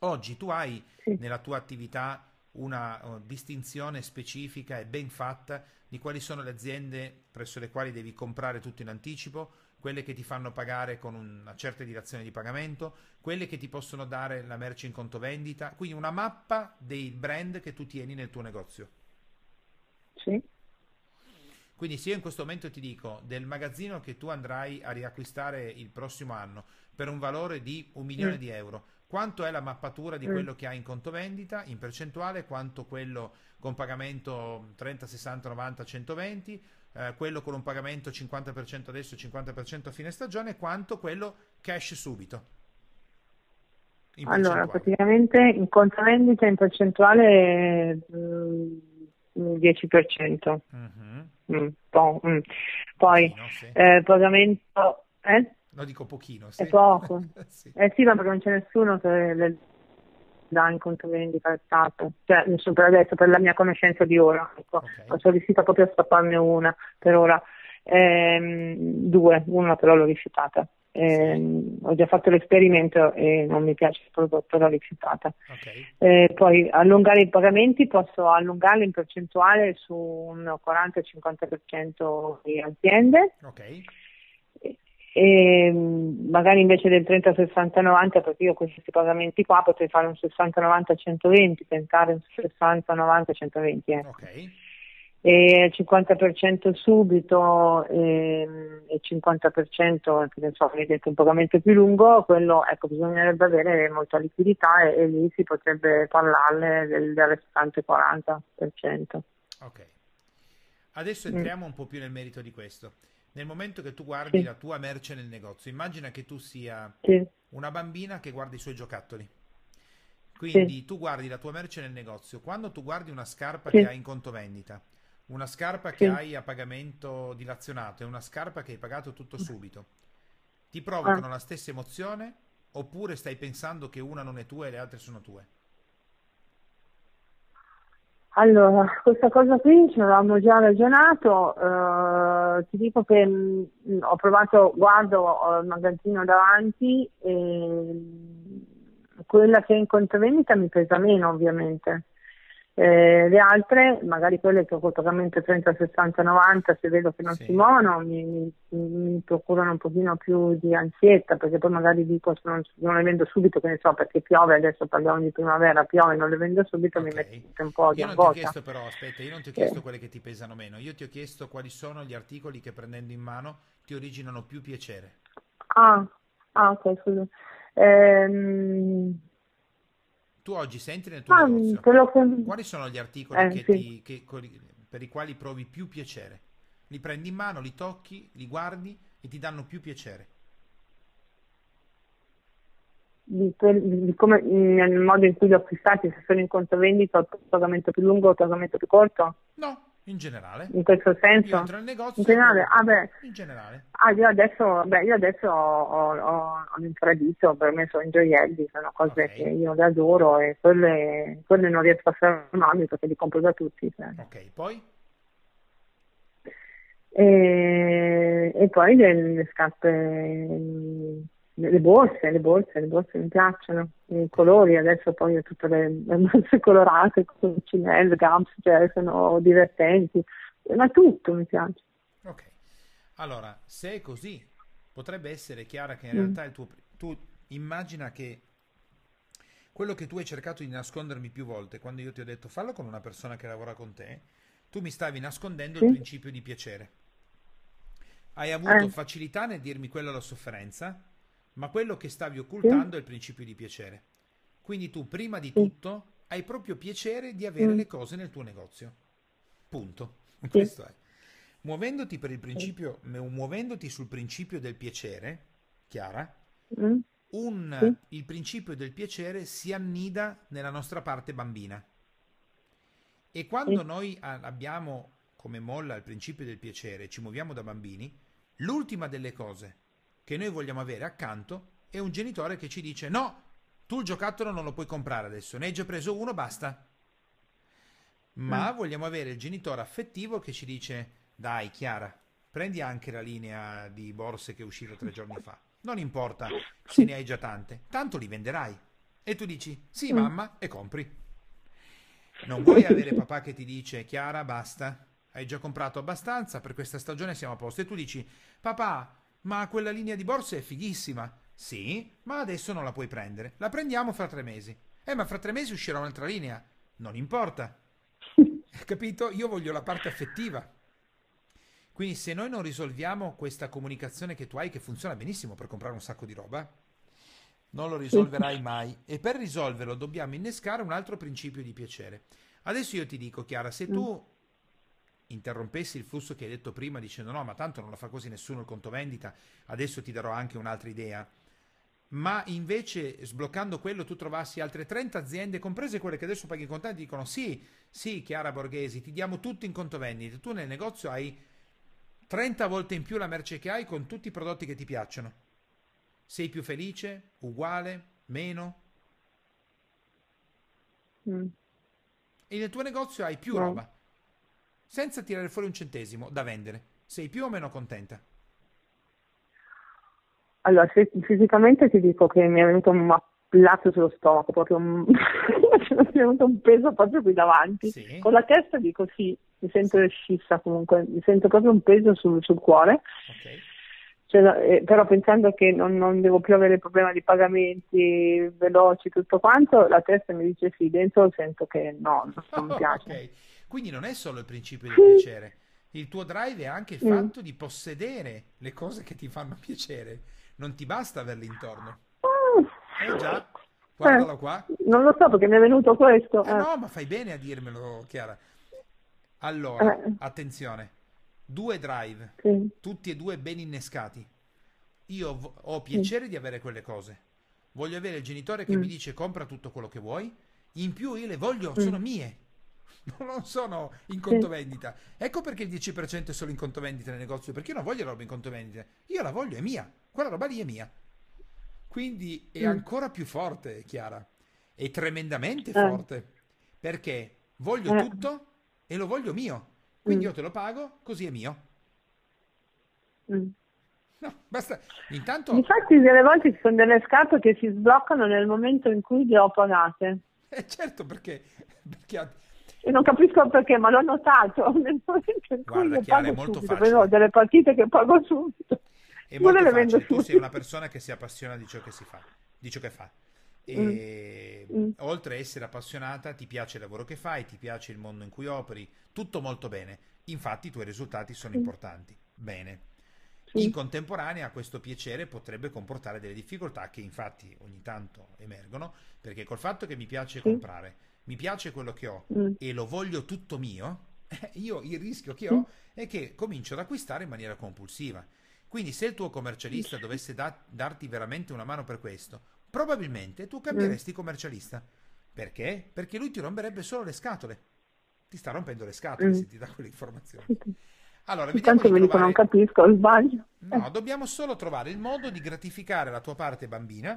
[SPEAKER 1] Oggi tu hai nella tua attività una uh, distinzione specifica e ben fatta di quali sono le aziende presso le quali devi comprare tutto in anticipo, quelle che ti fanno pagare con una certa dilazione di pagamento, quelle che ti possono dare la merce in conto vendita, quindi una mappa dei brand che tu tieni nel tuo negozio.
[SPEAKER 2] Sì.
[SPEAKER 1] Quindi se io in questo momento ti dico del magazzino che tu andrai a riacquistare il prossimo anno per un valore di un milione mm. di euro, quanto è la mappatura di mm. quello che hai in conto vendita in percentuale, quanto quello con pagamento 30, 60, 90, 120, eh, quello con un pagamento 50% adesso, 50% a fine stagione, quanto quello cash subito.
[SPEAKER 2] allora, praticamente in conto vendita in percentuale mm, 10%. Mm-hmm. Mm, po- mm. Poi pochino, sì. eh, pagamento... Eh?
[SPEAKER 1] No, dico pochino. Sì.
[SPEAKER 2] È poco. sì. Eh sì, ma perché non c'è nessuno che le dà in conto vendita al Stato. Cioè, per adesso, per la mia conoscenza di ora. Ecco. Okay. Sono riuscita proprio a stapparne una per ora. Ehm, due, una però l'ho rifiutata. Eh, ho già fatto l'esperimento e non mi piace il prodotto, l'ho rifiutata. Okay. Eh, poi allungare i pagamenti posso allungarli in percentuale su un 40-50% di aziende. Okay. E, magari invece del 30, 60, 90, perché io questi pagamenti qua potrei fare un 60, 90, 120, tentare un 60, 90, 120. Eh. Okay e il 50% subito ehm, e, il 50% che ne so, vedete un pagamento più lungo, quello ecco, bisognerebbe avere molta liquidità e, e lì si potrebbe parlarne del, del restante 40%.
[SPEAKER 1] Ok. Adesso mm. entriamo mm. un po' più nel merito di questo. Nel momento che tu guardi sì. la tua merce nel negozio, immagina che tu sia sì. una bambina che guarda i suoi giocattoli. Quindi sì. tu guardi la tua merce nel negozio. Quando tu guardi una scarpa che hai in conto vendita, una scarpa che sì. hai a pagamento dilazionato e una scarpa che hai pagato tutto subito, ti provocano ah. la stessa emozione oppure stai pensando che una non è tua e le altre sono tue?
[SPEAKER 2] Allora, questa cosa qui ce l'avevamo già ragionato, uh, ti dico che mh, mm, ho provato, guardo il magazzino davanti e quella che è in contovendita mi pesa meno ovviamente. Eh, le altre, magari quelle che ho col pagamento 30, 60, 90, se vedo che non sì. si muovono, mi, mi, mi, procurano un pochino più di ansietta, perché poi magari dico se non, non, le vendo subito, che ne so, perché piove, adesso parliamo di primavera, piove, non le vendo subito, okay. mi mette un po' di
[SPEAKER 1] Io non ti ho chiesto però, aspetta, io non ti ho chiesto eh. quelle che ti pesano meno, io ti ho chiesto quali sono gli articoli che prendendo in mano ti originano più piacere.
[SPEAKER 2] Ah, ah ok, scusa. Ehm
[SPEAKER 1] tu oggi senti nel tuo ah, negozio che... quali sono gli articoli eh, che sì. ti, che, per i quali provi più piacere? Li prendi in mano, li tocchi, li guardi e ti danno più piacere?
[SPEAKER 2] di, di, come, nel modo in cui li ho acquistati, se sono in conto vendita, o pagamento più lungo o pagamento più corto?
[SPEAKER 1] No, in generale.
[SPEAKER 2] In questo senso? Io
[SPEAKER 1] nel negozio.
[SPEAKER 2] In generale? Ah, beh.
[SPEAKER 1] In generale.
[SPEAKER 2] Ah, io adesso, beh, io adesso ho, ho, ho l'infradito, per me sono i gioielli, sono cose okay. che io le adoro e quelle, quelle non riesco a fermarmi perché li compro da tutti. Cioè.
[SPEAKER 1] Ok, poi?
[SPEAKER 2] E, e poi le, le scarpe le borse, le borse, le borse mi piacciono, i colori, adesso poi ho tutte le, le borse colorate, con cinelle, gams, cioè sono divertenti, ma tutto mi piace.
[SPEAKER 1] Ok, allora, se è così, potrebbe essere chiara che in mm. realtà il tuo, tu immagina che quello che tu hai cercato di nascondermi più volte, quando io ti ho detto fallo con una persona che lavora con te, tu mi stavi nascondendo sì. il principio di piacere. Hai avuto eh. facilità nel dirmi quella la sofferenza, ma quello che stavi occultando sì. è il principio di piacere. Quindi tu, prima di tutto, hai proprio piacere di avere mm. le cose nel tuo negozio. Punto. Sì. Questo è. Muovendoti, per il principio, muovendoti sul principio del piacere, Chiara, mm. un, sì. il principio del piacere si annida nella nostra parte bambina. E quando noi abbiamo come molla il principio del piacere, ci muoviamo da bambini, l'ultima delle cose che noi vogliamo avere accanto è un genitore che ci dice no, tu il giocattolo non lo puoi comprare adesso, ne hai già preso uno, basta. Ma mm. vogliamo avere il genitore affettivo che ci dice dai Chiara, prendi anche la linea di borse che è uscita tre giorni fa. Non importa se ne hai già tante, tanto li venderai. E tu dici sì mm. mamma e compri. Non vuoi avere papà che ti dice Chiara basta, hai già comprato abbastanza, per questa stagione siamo a posto. E tu dici papà ma quella linea di borse è fighissima. Sì, ma adesso non la puoi prendere. La prendiamo fra tre mesi. Eh, ma fra tre mesi uscirà un'altra linea. Non importa. Capito? Io voglio la parte affettiva. Quindi se noi non risolviamo questa comunicazione che tu hai, che funziona benissimo per comprare un sacco di roba, non lo risolverai mai. E per risolverlo dobbiamo innescare un altro principio di piacere. Adesso io ti dico, Chiara, se tu interrompessi il flusso che hai detto prima dicendo no, ma tanto non la fa così nessuno il conto vendita, adesso ti darò anche un'altra idea. Ma invece sbloccando quello tu trovassi altre 30 aziende, comprese quelle che adesso paghi in contanti, dicono sì, sì, Chiara Borghesi, ti diamo tutto in conto vendita. Tu nel negozio hai 30 volte in più la merce che hai con tutti i prodotti che ti piacciono. Sei più felice? Uguale? Meno? Mm. E nel tuo negozio hai più no. roba senza tirare fuori un centesimo da vendere. Sei più o meno contenta?
[SPEAKER 2] Allora, fisicamente ti dico che mi è venuto un lato sullo stomaco, proprio un... mi è venuto un peso proprio qui davanti. Sì. Con la testa dico sì, mi sento sì. scissa comunque, mi sento proprio un peso sul, sul cuore. Okay. Cioè, eh, però pensando che non, non, devo più avere problema di pagamenti veloci, tutto quanto, la testa mi dice sì, dentro sento che no, non mi piace.
[SPEAKER 1] okay. Quindi non è solo il principio del piacere, il tuo drive è anche il mm. fatto di possedere le cose che ti fanno piacere, non ti basta averle intorno. Eh già, guardalo qua.
[SPEAKER 2] Eh, non lo so perché mi è venuto questo.
[SPEAKER 1] Eh, eh. no, ma fai bene a dirmelo, Chiara. Allora, eh. attenzione, due drive, sì. tutti e due ben innescati. Io v- ho piacere sì. di avere quelle cose. Voglio avere il genitore che mm. mi dice compra tutto quello che vuoi. In più io le voglio, mm. sono mie non sono in conto vendita. Ecco perché il 10% è solo in conto vendita nel negozio, perché io non voglio roba in conto vendita, io la voglio, è mia, quella roba lì è mia. Quindi è mm. ancora più forte, Chiara, è tremendamente eh. forte, perché voglio eh. tutto e lo voglio mio, quindi mm. io te lo pago, così è mio. Mm. No, basta. Intanto...
[SPEAKER 2] Infatti delle volte ci sono delle scarpe che si sbloccano nel momento in cui le ho pagate.
[SPEAKER 1] Eh certo, perché, perché
[SPEAKER 2] e non capisco perché, ma l'ho notato nel momento in
[SPEAKER 1] Guarda, Chiara, è molto
[SPEAKER 2] subito. Ho delle partite che pago subito.
[SPEAKER 1] È molto facile, tu sei una persona che si appassiona di ciò che si fa, di ciò che fa. E mm. mm. oltre a essere appassionata, ti piace il lavoro che fai, ti piace il mondo in cui operi, tutto molto bene. Infatti i tuoi risultati sono mm. importanti. Bene. In contemporanea questo piacere potrebbe comportare delle difficoltà che infatti ogni tanto emergono, perché col fatto che mi piace comprare, mi piace quello che ho mm. e lo voglio tutto mio, io il rischio che ho mm. è che comincio ad acquistare in maniera compulsiva. Quindi se il tuo commercialista dovesse da- darti veramente una mano per questo, probabilmente tu cambieresti mm. commercialista. Perché? Perché lui ti romperebbe solo le scatole. Ti sta rompendo le scatole mm. se ti dà quelle informazioni.
[SPEAKER 2] Allora, vediamo Intanto trovare... non capisco, sbaglio.
[SPEAKER 1] No, dobbiamo solo trovare il modo di gratificare la tua parte bambina,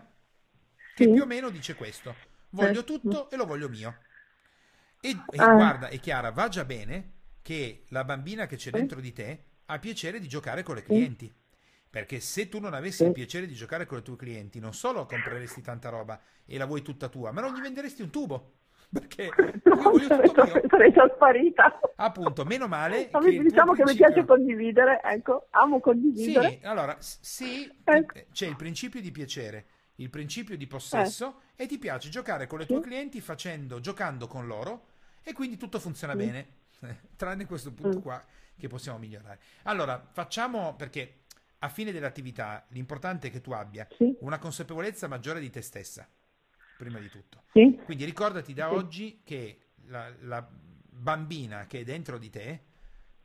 [SPEAKER 1] che sì. più o meno dice questo. Voglio eh. tutto e lo voglio mio. E, e ah. guarda, e Chiara, va già bene che la bambina che c'è dentro di te ha piacere di giocare con le clienti. Perché se tu non avessi il piacere di giocare con i tuoi clienti, non solo compreresti tanta roba e la vuoi tutta tua, ma non gli venderesti un tubo. Perché
[SPEAKER 2] no, tutto mio. sarei già sparita.
[SPEAKER 1] Appunto, meno male.
[SPEAKER 2] Che diciamo che principio... mi piace condividere, ecco, amo condividere.
[SPEAKER 1] Sì, allora, sì, ecco. c'è il principio di piacere, il principio di possesso eh. e ti piace giocare con i tuoi sì. clienti facendo, giocando con loro e quindi tutto funziona mm. bene, tranne questo punto mm. qua che possiamo migliorare. Allora, facciamo perché a fine dell'attività l'importante è che tu abbia sì. una consapevolezza maggiore di te stessa, prima di tutto. Sì. Quindi ricordati da sì. oggi che la, la bambina che è dentro di te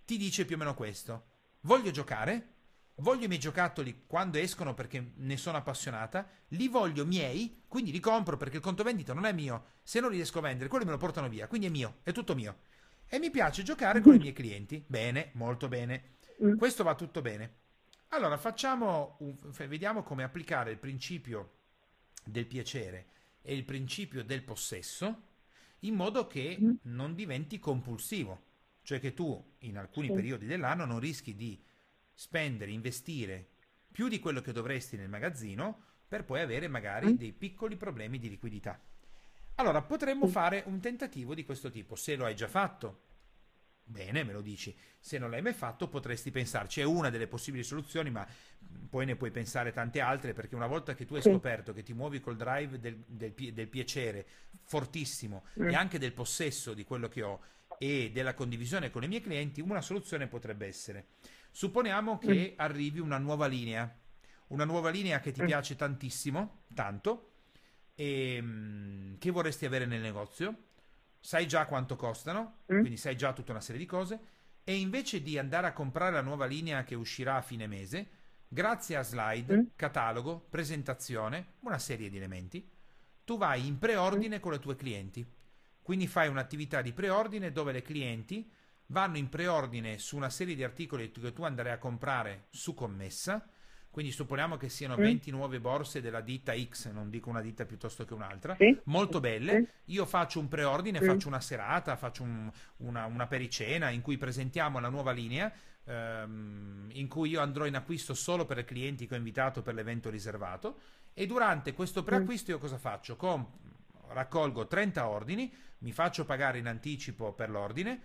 [SPEAKER 1] ti dice più o meno questo. Voglio giocare, voglio i miei giocattoli quando escono perché ne sono appassionata, li voglio miei, quindi li compro perché il conto vendita non è mio, se non li riesco a vendere, quelli me lo portano via, quindi è mio, è tutto mio. E mi piace giocare con i miei clienti. Bene, molto bene. Mm. Questo va tutto bene. Allora, facciamo un, vediamo come applicare il principio del piacere e il principio del possesso in modo che mm. non diventi compulsivo, cioè che tu in alcuni periodi dell'anno non rischi di spendere, investire più di quello che dovresti nel magazzino per poi avere magari mm. dei piccoli problemi di liquidità. Allora, potremmo sì. fare un tentativo di questo tipo. Se lo hai già fatto, Bene, me lo dici. Se non l'hai mai fatto, potresti pensarci. È una delle possibili soluzioni, ma poi ne puoi pensare tante altre, perché una volta che tu hai scoperto che ti muovi col drive del, del, del piacere fortissimo mm. e anche del possesso di quello che ho e della condivisione con i miei clienti, una soluzione potrebbe essere. Supponiamo che mm. arrivi una nuova linea, una nuova linea che ti mm. piace tantissimo, tanto, e mm, che vorresti avere nel negozio sai già quanto costano, mm. quindi sai già tutta una serie di cose, e invece di andare a comprare la nuova linea che uscirà a fine mese, grazie a slide, catalogo, presentazione, una serie di elementi, tu vai in preordine con i tuoi clienti. Quindi fai un'attività di preordine dove le clienti vanno in preordine su una serie di articoli che tu andrai a comprare su commessa quindi supponiamo che siano mm. 20 nuove borse della ditta X, non dico una ditta piuttosto che un'altra, sì. molto belle. Io faccio un preordine, sì. faccio una serata, faccio un, una, una, pericena in cui presentiamo la nuova linea, ehm, in cui io andrò in acquisto solo per i clienti che ho invitato per l'evento riservato. E durante questo mm. preacquisto io cosa faccio? Com- raccolgo 30 ordini, mi faccio pagare in anticipo per l'ordine,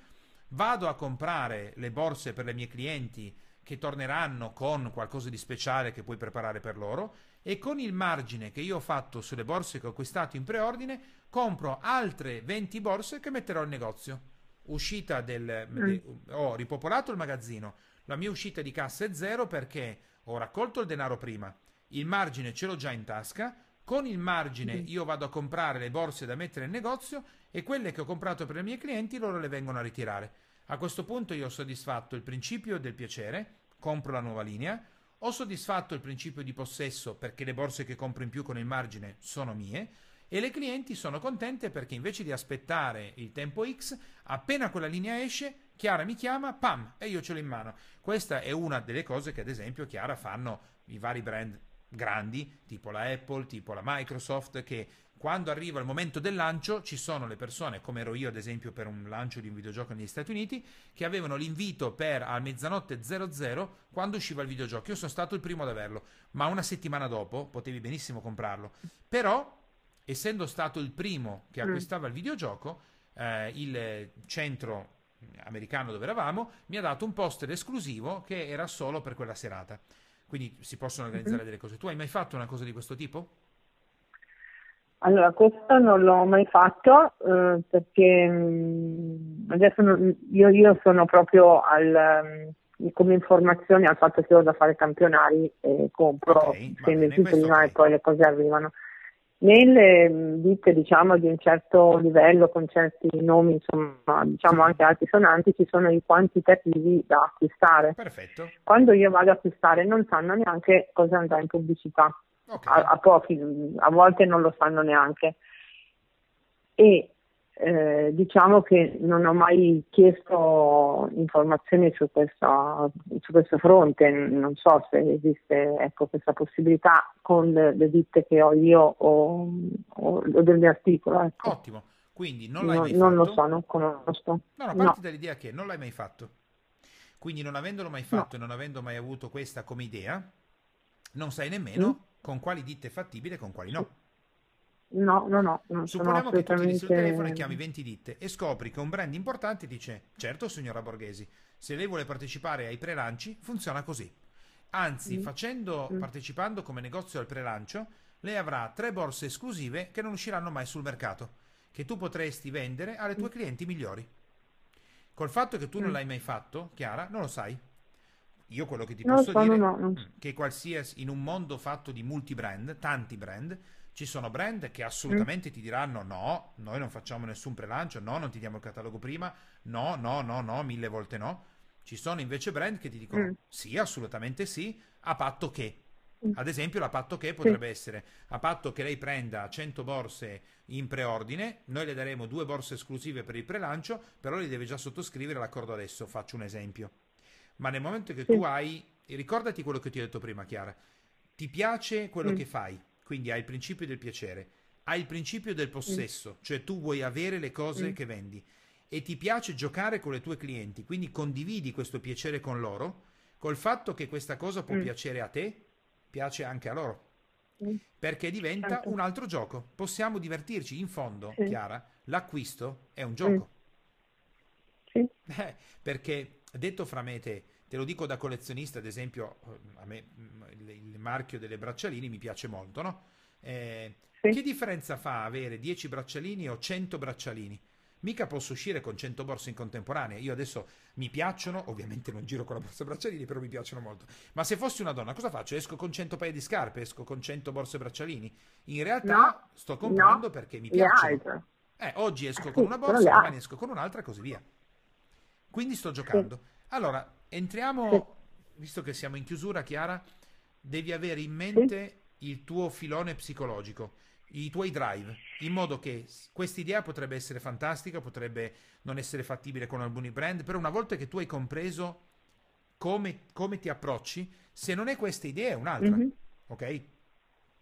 [SPEAKER 1] vado a comprare le borse per i miei clienti che torneranno con qualcosa di speciale che puoi preparare per loro e con il margine che io ho fatto sulle borse che ho acquistato in preordine compro altre 20 borse che metterò in negozio. Uscita del... Mm. ho ripopolato il magazzino, la mia uscita di cassa è zero perché ho raccolto il denaro prima, il margine ce l'ho già in tasca, con il margine mm. io vado a comprare le borse da mettere in negozio e quelle che ho comprato per i miei clienti loro le vengono a ritirare. A questo punto io ho soddisfatto il principio del piacere, compro la nuova linea, ho soddisfatto il principio di possesso perché le borse che compro in più con il margine sono mie e le clienti sono contente perché invece di aspettare il tempo X, appena quella linea esce, Chiara mi chiama, pam, e io ce l'ho in mano. Questa è una delle cose che ad esempio Chiara fanno i vari brand grandi, tipo la Apple, tipo la Microsoft, che quando arriva il momento del lancio ci sono le persone, come ero io ad esempio per un lancio di un videogioco negli Stati Uniti, che avevano l'invito per a mezzanotte 00 quando usciva il videogioco. Io sono stato il primo ad averlo, ma una settimana dopo potevi benissimo comprarlo. Però, essendo stato il primo che mm. acquistava il videogioco, eh, il centro americano dove eravamo mi ha dato un poster esclusivo che era solo per quella serata. Quindi si possono organizzare delle cose. Tu hai mai fatto una cosa di questo tipo?
[SPEAKER 2] Allora, questo non l'ho mai fatto eh, perché mh, mm, adesso non, io, io, sono proprio al, um, come informazione al fatto che ho da fare campionari e compro, okay, spendo più prima okay. e poi le cose arrivano. Nelle mm, ditte diciamo di un certo livello con certi nomi, insomma, diciamo anche altisonanti, ci sono i quantitativi da acquistare.
[SPEAKER 1] Perfetto.
[SPEAKER 2] Quando io vado ad acquistare non sanno neanche cosa andrà in pubblicità okay. a, a, pochi, a volte non lo sanno neanche. E eh, diciamo che non ho mai chiesto informazioni su, questa, su, questo fronte, non so se esiste ecco, questa possibilità con le, ditte che ho io o, o, o del mio articolo. Ecco.
[SPEAKER 1] Ottimo, quindi non l'hai no, mai
[SPEAKER 2] non
[SPEAKER 1] fatto?
[SPEAKER 2] Non lo so, non conosco.
[SPEAKER 1] No, no, parti no. dall'idea che non l'hai mai fatto. Quindi non avendolo mai fatto no. e non avendo mai avuto questa come idea, non sai nemmeno mm. con quali ditte è fattibile e con quali no.
[SPEAKER 2] No, no, no.
[SPEAKER 1] Non Supponiamo che tu sul telefono e chiami 20 ditte e scopri che un brand importante dice: Certo, signora Borghesi, se lei vuole partecipare ai prelanci, funziona così. Anzi, mm. facendo, mm. partecipando come negozio al prelancio, lei avrà tre borse esclusive che non usciranno mai sul mercato, che tu potresti vendere alle tue mm. clienti migliori. Col fatto che tu non mm. l'hai mai fatto, Chiara, non lo sai. Io quello che ti non posso so, dire no, no. è che qualsiasi in un mondo fatto di multi brand, tanti brand, ci sono brand che assolutamente mm. ti diranno no, noi non facciamo nessun prelancio, no, non ti diamo il catalogo prima, no, no, no, no, mille volte no. Ci sono invece brand che ti dicono mm. sì, assolutamente sì, a patto che. Mm. Ad esempio, la patto che potrebbe sì. essere a patto che lei prenda 100 borse in preordine, noi le daremo due borse esclusive per il prelancio, però lei deve già sottoscrivere l'accordo adesso. Faccio un esempio. Ma nel momento che sì. tu hai, ricordati quello che ti ho detto prima, Chiara, ti piace quello mm. che fai, quindi hai il principio del piacere, hai il principio del possesso, cioè tu vuoi avere le cose mm. che vendi e ti piace giocare con le tue clienti, quindi condividi questo piacere con loro, col fatto che questa cosa può mm. piacere a te, piace anche a loro. Mm. Perché diventa certo. un altro gioco. Possiamo divertirci. In fondo, sì. Chiara, l'acquisto è un gioco.
[SPEAKER 2] Sì.
[SPEAKER 1] Eh, perché detto fra me e te, te lo dico da collezionista, ad esempio, a me il marchio delle braccialini mi piace molto, no? Eh, sì. Che differenza fa avere 10 braccialini o 100 braccialini? Mica posso uscire con 100 borse in contemporanea. Io adesso mi piacciono, ovviamente non giro con la borsa braccialini, però mi piacciono molto. Ma se fossi una donna, cosa faccio? Esco con 100 paia di scarpe, esco con 100 borse braccialini? In realtà no, sto comprando no, perché mi piacciono. Eh, oggi esco con una borsa, domani esco con un'altra e così via. Quindi sto giocando. Allora, entriamo, sì. visto che siamo in chiusura, Chiara, devi avere in mente sì. il tuo filone psicologico, i tuoi drive, in modo che questa idea potrebbe essere fantastica, potrebbe non essere fattibile con alcuni brand, però una volta che tu hai compreso come, come ti approcci, se non è questa idea è un'altra, mm-hmm. ok?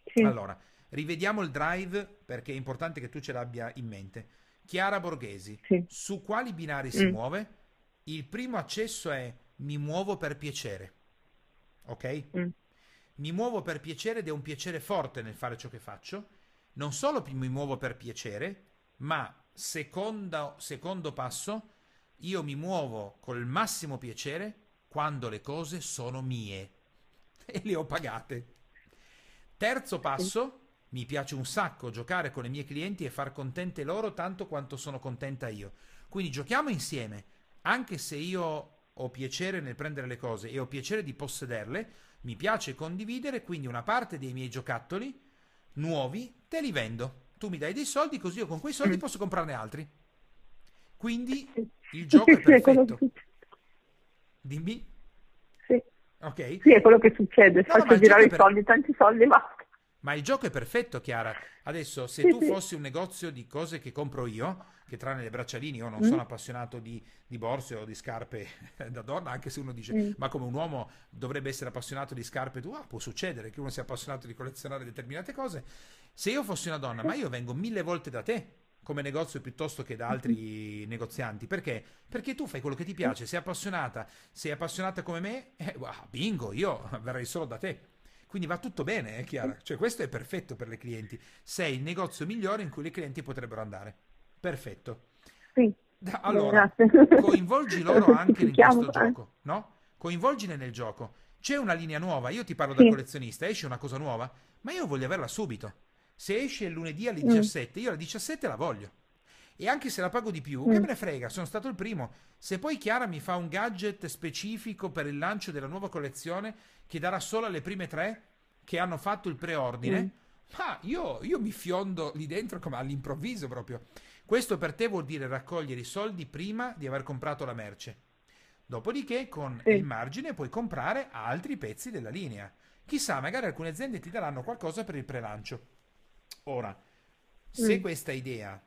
[SPEAKER 1] Sì. Allora, rivediamo il drive perché è importante che tu ce l'abbia in mente. Chiara Borghesi, sì. su quali binari mm. si muove? Il primo accesso è mi muovo per piacere, ok? Mm mi muovo per piacere ed è un piacere forte nel fare ciò che faccio. Non solo mi muovo per piacere, ma secondo, secondo passo, io mi muovo col massimo piacere quando le cose sono mie e le ho pagate. Terzo passo, mi piace un sacco giocare con i miei clienti e far contente loro tanto quanto sono contenta io. Quindi giochiamo insieme, anche se io ho piacere nel prendere le cose e ho piacere di possederle, mi piace condividere, quindi una parte dei miei giocattoli nuovi te li vendo. Tu mi dai dei soldi, così io con quei soldi mm. posso comprarne altri. Quindi il gioco è perfetto. Dimmi.
[SPEAKER 2] Sì.
[SPEAKER 1] Ok.
[SPEAKER 2] Sì, è quello che succede. No, Faccio girare i soldi, tanti soldi, basta.
[SPEAKER 1] Ma il gioco è perfetto, Chiara. Adesso, se sì, tu sì. fossi un negozio di cose che compro io, che tranne le braccialini, io non mm. sono appassionato di, di, borse o di scarpe da donna, anche se uno dice, mm. ma come un uomo dovrebbe essere appassionato di scarpe, tu, ah, può succedere che uno sia appassionato di collezionare determinate cose. Se io fossi una donna, ma io vengo mille volte da te come negozio piuttosto che da altri negozianti. Perché? Perché tu fai quello che ti piace, sei appassionata, sei appassionata come me, eh, wow, bingo, io verrei solo da te. Quindi va tutto bene, è chiaro. Cioè, questo è perfetto per le clienti. Sei il negozio migliore in cui le clienti potrebbero andare. Perfetto.
[SPEAKER 2] Sì.
[SPEAKER 1] Allora, coinvolgi loro anche in questo gioco, no? Coinvolgine nel gioco. C'è una linea nuova, io ti parlo da collezionista, esce una cosa nuova, ma io voglio averla subito. Se esce il lunedì alle 17, mm. io alle 17 la voglio. E anche se la pago di più, mm. che me ne frega, sono stato il primo. Se poi Chiara mi fa un gadget specifico per il lancio della nuova collezione che darà solo alle prime tre che hanno fatto il preordine, mm. ah, io, io mi fiondo lì dentro come all'improvviso proprio. Questo per te vuol dire raccogliere i soldi prima di aver comprato la merce. Dopodiché con sì. il margine puoi comprare altri pezzi della linea. Chissà, magari alcune aziende ti daranno qualcosa per il prelancio. Ora, se mm. questa idea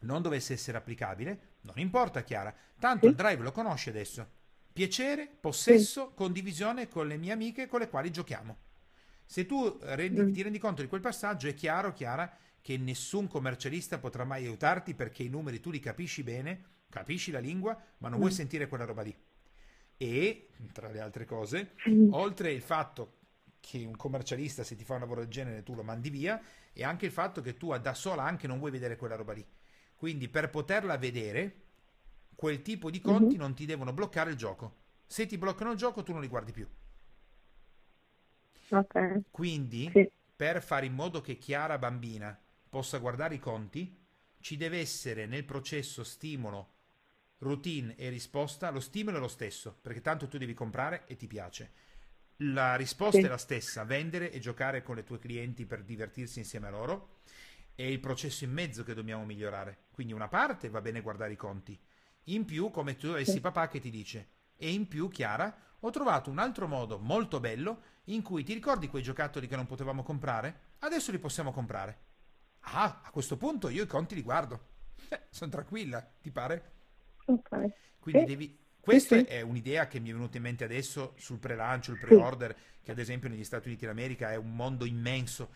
[SPEAKER 1] non dovesse essere applicabile, non importa Chiara, tanto sì. il drive lo conosci adesso. Piacere, possesso, sì. condivisione con le mie amiche con le quali giochiamo. Se tu rendi, mm. ti rendi conto di quel passaggio, è chiaro, Chiara, che nessun commercialista potrà mai aiutarti perché i numeri tu li capisci bene, capisci la lingua, ma non mm. vuoi sentire quella roba lì. E, tra le altre cose, mm. oltre il fatto che un commercialista se ti fa un lavoro del genere tu lo mandi via e anche il fatto che tu da sola anche non vuoi vedere quella roba lì. Quindi per poterla vedere, quel tipo di conti mm-hmm. non ti devono bloccare il gioco. Se ti bloccano il gioco tu non li guardi più.
[SPEAKER 2] Ok.
[SPEAKER 1] Quindi sì. per fare in modo che Chiara bambina possa guardare i conti, ci deve essere nel processo stimolo, routine e risposta, lo stimolo è lo stesso, perché tanto tu devi comprare e ti piace la risposta sì. è la stessa, vendere e giocare con le tue clienti per divertirsi insieme a loro. È il processo in mezzo che dobbiamo migliorare. Quindi una parte va bene guardare i conti. In più, come tu avessi papà che ti dice, e in più, Chiara, ho trovato un altro modo molto bello in cui ti ricordi quei giocattoli che non potevamo comprare? Adesso li possiamo comprare. Ah, a questo punto io i conti li guardo. Eh, sono tranquilla, ti pare?
[SPEAKER 2] Ok.
[SPEAKER 1] Quindi sì. devi questa sì, sì. è un'idea che mi è venuta in mente adesso sul pre-lancio, il pre-order, sì. che ad esempio negli Stati Uniti d'America è un mondo immenso.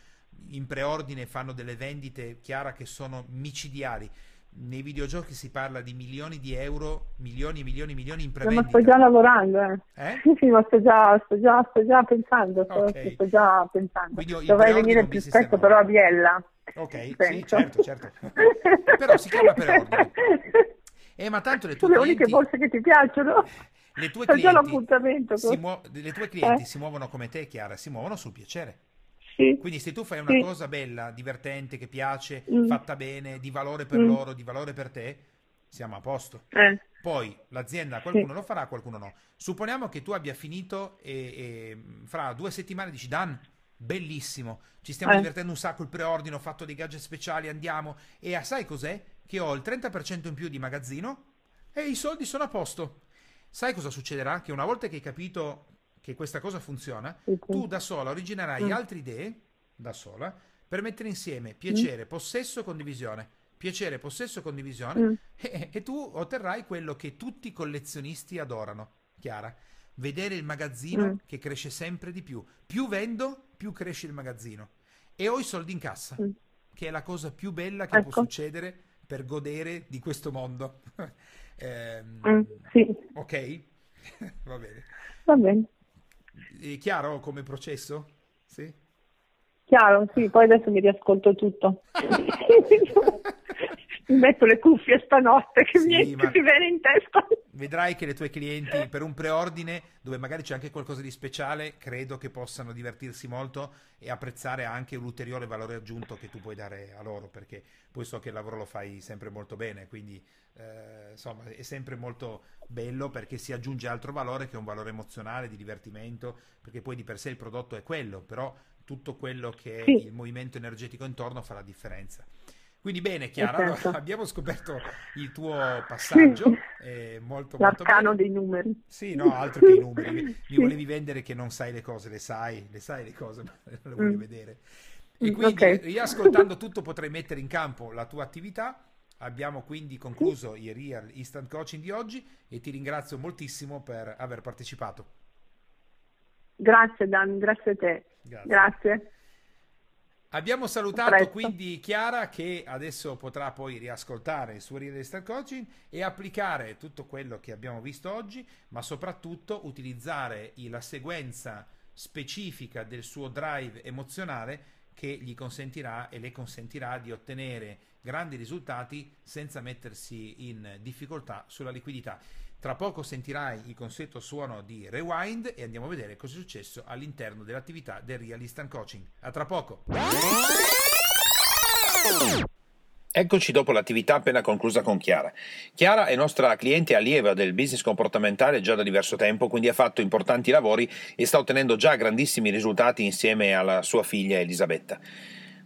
[SPEAKER 1] In preordine fanno delle vendite, Chiara, che sono micidiali. Nei videogiochi si parla di milioni di euro, milioni e milioni e milioni in prevendita.
[SPEAKER 2] Ma sto già lavorando, eh. eh? Sì, ma sto già, sto già, sto già pensando, sto, okay. sto già pensando. Dovrei venire più spesso però a Biella.
[SPEAKER 1] Ok, sì, certo, certo. però si chiama preordine. Eh, ma tanto le tue
[SPEAKER 2] le
[SPEAKER 1] clienti...
[SPEAKER 2] uniche borse che ti piacciono.
[SPEAKER 1] Le tue clienti, si, muo... le tue clienti eh? si muovono come te, Chiara, si muovono sul piacere.
[SPEAKER 2] Sì.
[SPEAKER 1] Quindi se tu fai una sì. cosa bella, divertente, che piace, mm. fatta bene, di valore per mm. loro, di valore per te, siamo a posto.
[SPEAKER 2] Eh.
[SPEAKER 1] Poi l'azienda, qualcuno sì. lo farà, qualcuno no. Supponiamo che tu abbia finito e, e fra due settimane dici, Dan, bellissimo, ci stiamo eh. divertendo un sacco, il preordine, ho fatto dei gadget speciali, andiamo. E ah, sai cos'è? che ho il 30% in più di magazzino e i soldi sono a posto. Sai cosa succederà? Che una volta che hai capito che questa cosa funziona, tu da sola originerai mm. altre idee, da sola, per mettere insieme piacere, mm. possesso e condivisione. Piacere, possesso e condivisione. Mm. E, e tu otterrai quello che tutti i collezionisti adorano, Chiara. Vedere il magazzino mm. che cresce sempre di più. Più vendo, più cresce il magazzino. E ho i soldi in cassa, mm. che è la cosa più bella che ecco. può succedere per godere di questo mondo.
[SPEAKER 2] eh, sì.
[SPEAKER 1] Ok? Va bene.
[SPEAKER 2] Va bene.
[SPEAKER 1] È chiaro come processo? Sì?
[SPEAKER 2] Chiaro, sì, poi adesso mi riascolto tutto. mi metto le cuffie stanotte che sì, mi viene in testa.
[SPEAKER 1] Vedrai che le tue clienti per un preordine dove magari c'è anche qualcosa di speciale, credo che possano divertirsi molto e apprezzare anche l'ulteriore valore aggiunto che tu puoi dare a loro, perché poi so che il lavoro lo fai sempre molto bene, quindi eh, insomma è sempre molto bello perché si aggiunge altro valore che è un valore emozionale, di divertimento, perché poi di per sé il prodotto è quello, però tutto quello che è sì. il movimento energetico intorno fa la differenza. Quindi bene Chiara, certo. abbiamo scoperto il tuo passaggio, eh, molto,
[SPEAKER 2] L'arcano
[SPEAKER 1] molto
[SPEAKER 2] dei numeri.
[SPEAKER 1] Sì, no, altro che i numeri. Mi, sì. volevi vendere che non sai le cose, le sai, le sai le cose, ma non le voglio mm. vedere. E mm, quindi okay. riascoltando tutto potrai mettere in campo la tua attività. Abbiamo quindi concluso il Real Instant Coaching di oggi e ti ringrazio moltissimo per aver partecipato.
[SPEAKER 2] Grazie Dan, grazie a te. Grazie. grazie.
[SPEAKER 1] Abbiamo salutato quindi Chiara che adesso potrà poi riascoltare il suo Real Estate Coaching e applicare tutto quello che abbiamo visto oggi, ma soprattutto utilizzare la sequenza specifica del suo drive emozionale che gli consentirà e le consentirà di ottenere grandi risultati senza mettersi in difficoltà sulla liquidità. Tra poco sentirai il consueto suono di rewind e andiamo a vedere cosa è successo all'interno dell'attività del Real Instant Coaching. A tra poco! Eccoci dopo l'attività appena conclusa con Chiara. Chiara è nostra cliente allieva del business comportamentale già da diverso tempo, quindi ha fatto importanti lavori e sta ottenendo già grandissimi risultati insieme alla sua figlia Elisabetta.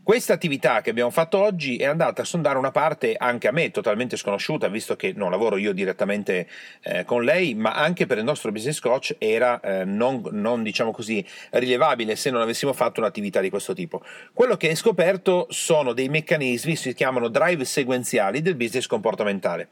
[SPEAKER 1] Questa attività che abbiamo fatto oggi è andata a sondare una parte anche a me totalmente sconosciuta, visto che non lavoro io direttamente eh, con lei, ma anche per il nostro business coach era eh, non, non, diciamo così rilevabile se non avessimo fatto un'attività di questo tipo. Quello che hai scoperto sono dei meccanismi, si chiamano drive sequenziali del business comportamentale.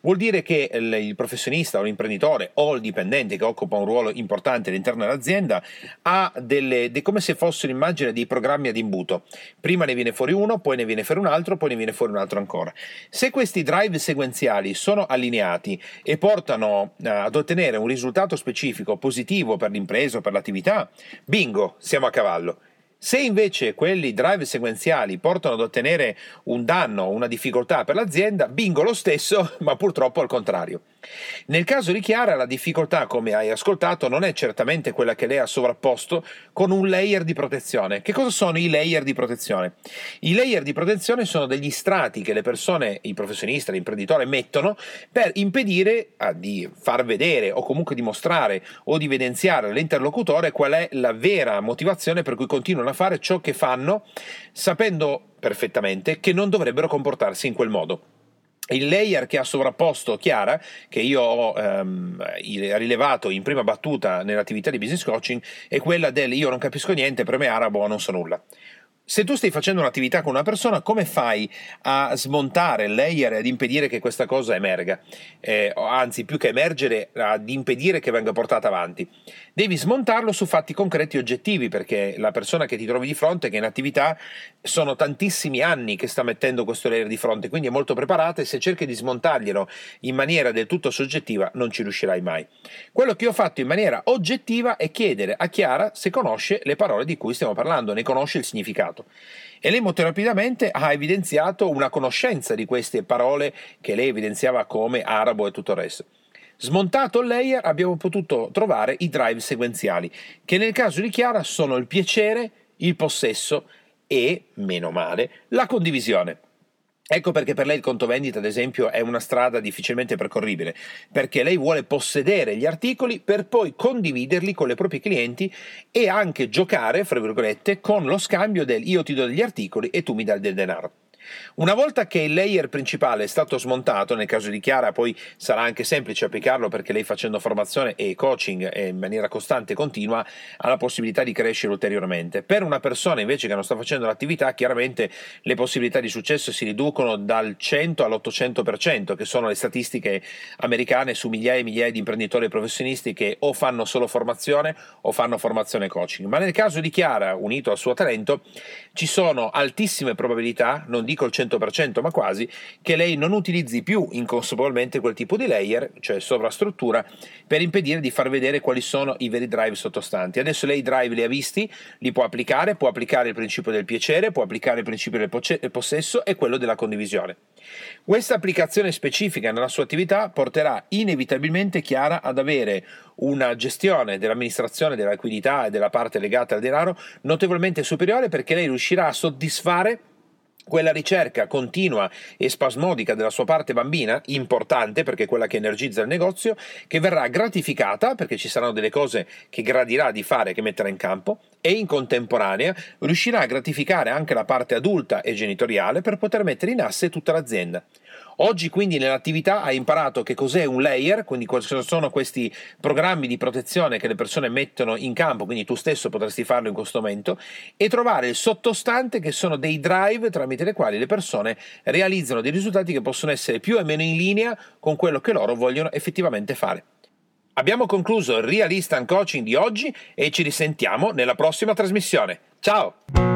[SPEAKER 1] Vuol dire che il, professionista o l'imprenditore o il dipendente che occupa un ruolo importante all'interno dell'azienda ha delle, de, come se fosse un'immagine dei programmi ad imbuto. Prima prima ne viene fuori uno, poi ne viene fuori un altro, poi ne viene fuori un altro ancora. Se questi drive sequenziali sono allineati e portano uh, ad ottenere un risultato specifico positivo per l'impresa o per l'attività, bingo, siamo a cavallo. Se invece quelli drive sequenziali portano ad ottenere un danno una difficoltà per l'azienda, bingo lo stesso, ma purtroppo al contrario. Nel caso di Chiara la difficoltà, come hai ascoltato, non è certamente quella che lei ha sovrapposto con un layer di protezione. Che cosa sono i layer di protezione? I layer di protezione sono degli strati che le persone, i professionisti, l'imprenditore mettono per impedire ah, di far vedere o comunque dimostrare o di evidenziare all'interlocutore qual è la vera motivazione per cui continuano a fare ciò che fanno sapendo perfettamente che non dovrebbero comportarsi in quel modo il layer che ha sovrapposto Chiara, che io ho ehm, rilevato in prima battuta nell'attività di business coaching, è quella del io non capisco niente, per me arabo non so nulla. Se tu stai facendo un'attività con una persona, come fai a smontare il layer e ad impedire che questa cosa emerga? Eh, anzi, più che emergere, ad impedire che venga portata avanti. Devi smontarlo su fatti concreti e oggettivi, perché la persona che ti trovi di fronte, che è in attività, sono tantissimi anni che sta mettendo questo layer di fronte, quindi è molto preparata e se cerchi di smontarglielo in maniera del tutto soggettiva non ci riuscirai mai. Quello che ho fatto in maniera oggettiva è chiedere a Chiara se conosce le parole di cui stiamo parlando, ne conosce il significato. E lei molto rapidamente ha evidenziato una conoscenza di queste parole che lei evidenziava come arabo e tutto il resto. Smontato il layer abbiamo potuto trovare i drive sequenziali, che nel caso di Chiara sono il piacere, il possesso e, meno male, la condivisione. Ecco perché per lei il conto vendita, ad esempio, è una strada difficilmente percorribile, perché lei vuole possedere gli articoli per poi condividerli con i propri clienti e anche giocare, fra virgolette, con lo scambio del io ti do degli articoli e tu mi dai del denaro. Una volta che il layer principale è stato smontato, nel caso di Chiara poi sarà anche semplice applicarlo perché lei facendo formazione e coaching in maniera costante e continua ha la possibilità di crescere ulteriormente. Per una persona invece che non sta facendo l'attività, chiaramente le possibilità di successo si riducono dal 100 all'800%, che sono le statistiche americane su migliaia e migliaia di imprenditori e professionisti che o fanno solo formazione o fanno formazione coaching. Ma nel caso di Chiara, unito al suo talento, ci sono altissime probabilità, non dico dico il 100%, ma quasi, che lei non utilizzi più inconsapevolmente quel tipo di layer, cioè sovrastruttura, per impedire di far vedere quali sono i veri drive sottostanti. Adesso lei i drive li ha visti, li può applicare, può applicare il principio del piacere, può applicare il principio del possesso e quello della condivisione. Questa applicazione specifica nella sua attività porterà inevitabilmente Chiara ad avere una gestione dell'amministrazione della liquidità e della parte legata al denaro notevolmente superiore perché lei riuscirà a soddisfare quella ricerca continua e spasmodica della sua parte bambina, importante perché è quella che energizza il negozio, che verrà gratificata perché ci saranno delle cose che gradirà di fare, che metterà in campo, e in contemporanea riuscirà a gratificare anche la parte adulta e genitoriale per poter mettere in asse tutta l'azienda. Oggi quindi nell'attività hai imparato che cos'è un layer, quindi quali sono questi programmi di protezione che le persone mettono in campo, quindi tu stesso potresti farlo in questo momento, e trovare il sottostante che sono dei drive tramite le quali le persone realizzano dei risultati che possono essere più o meno in linea con quello che loro vogliono effettivamente fare. Abbiamo concluso il Real Instant Coaching di oggi e ci risentiamo nella prossima trasmissione. Ciao!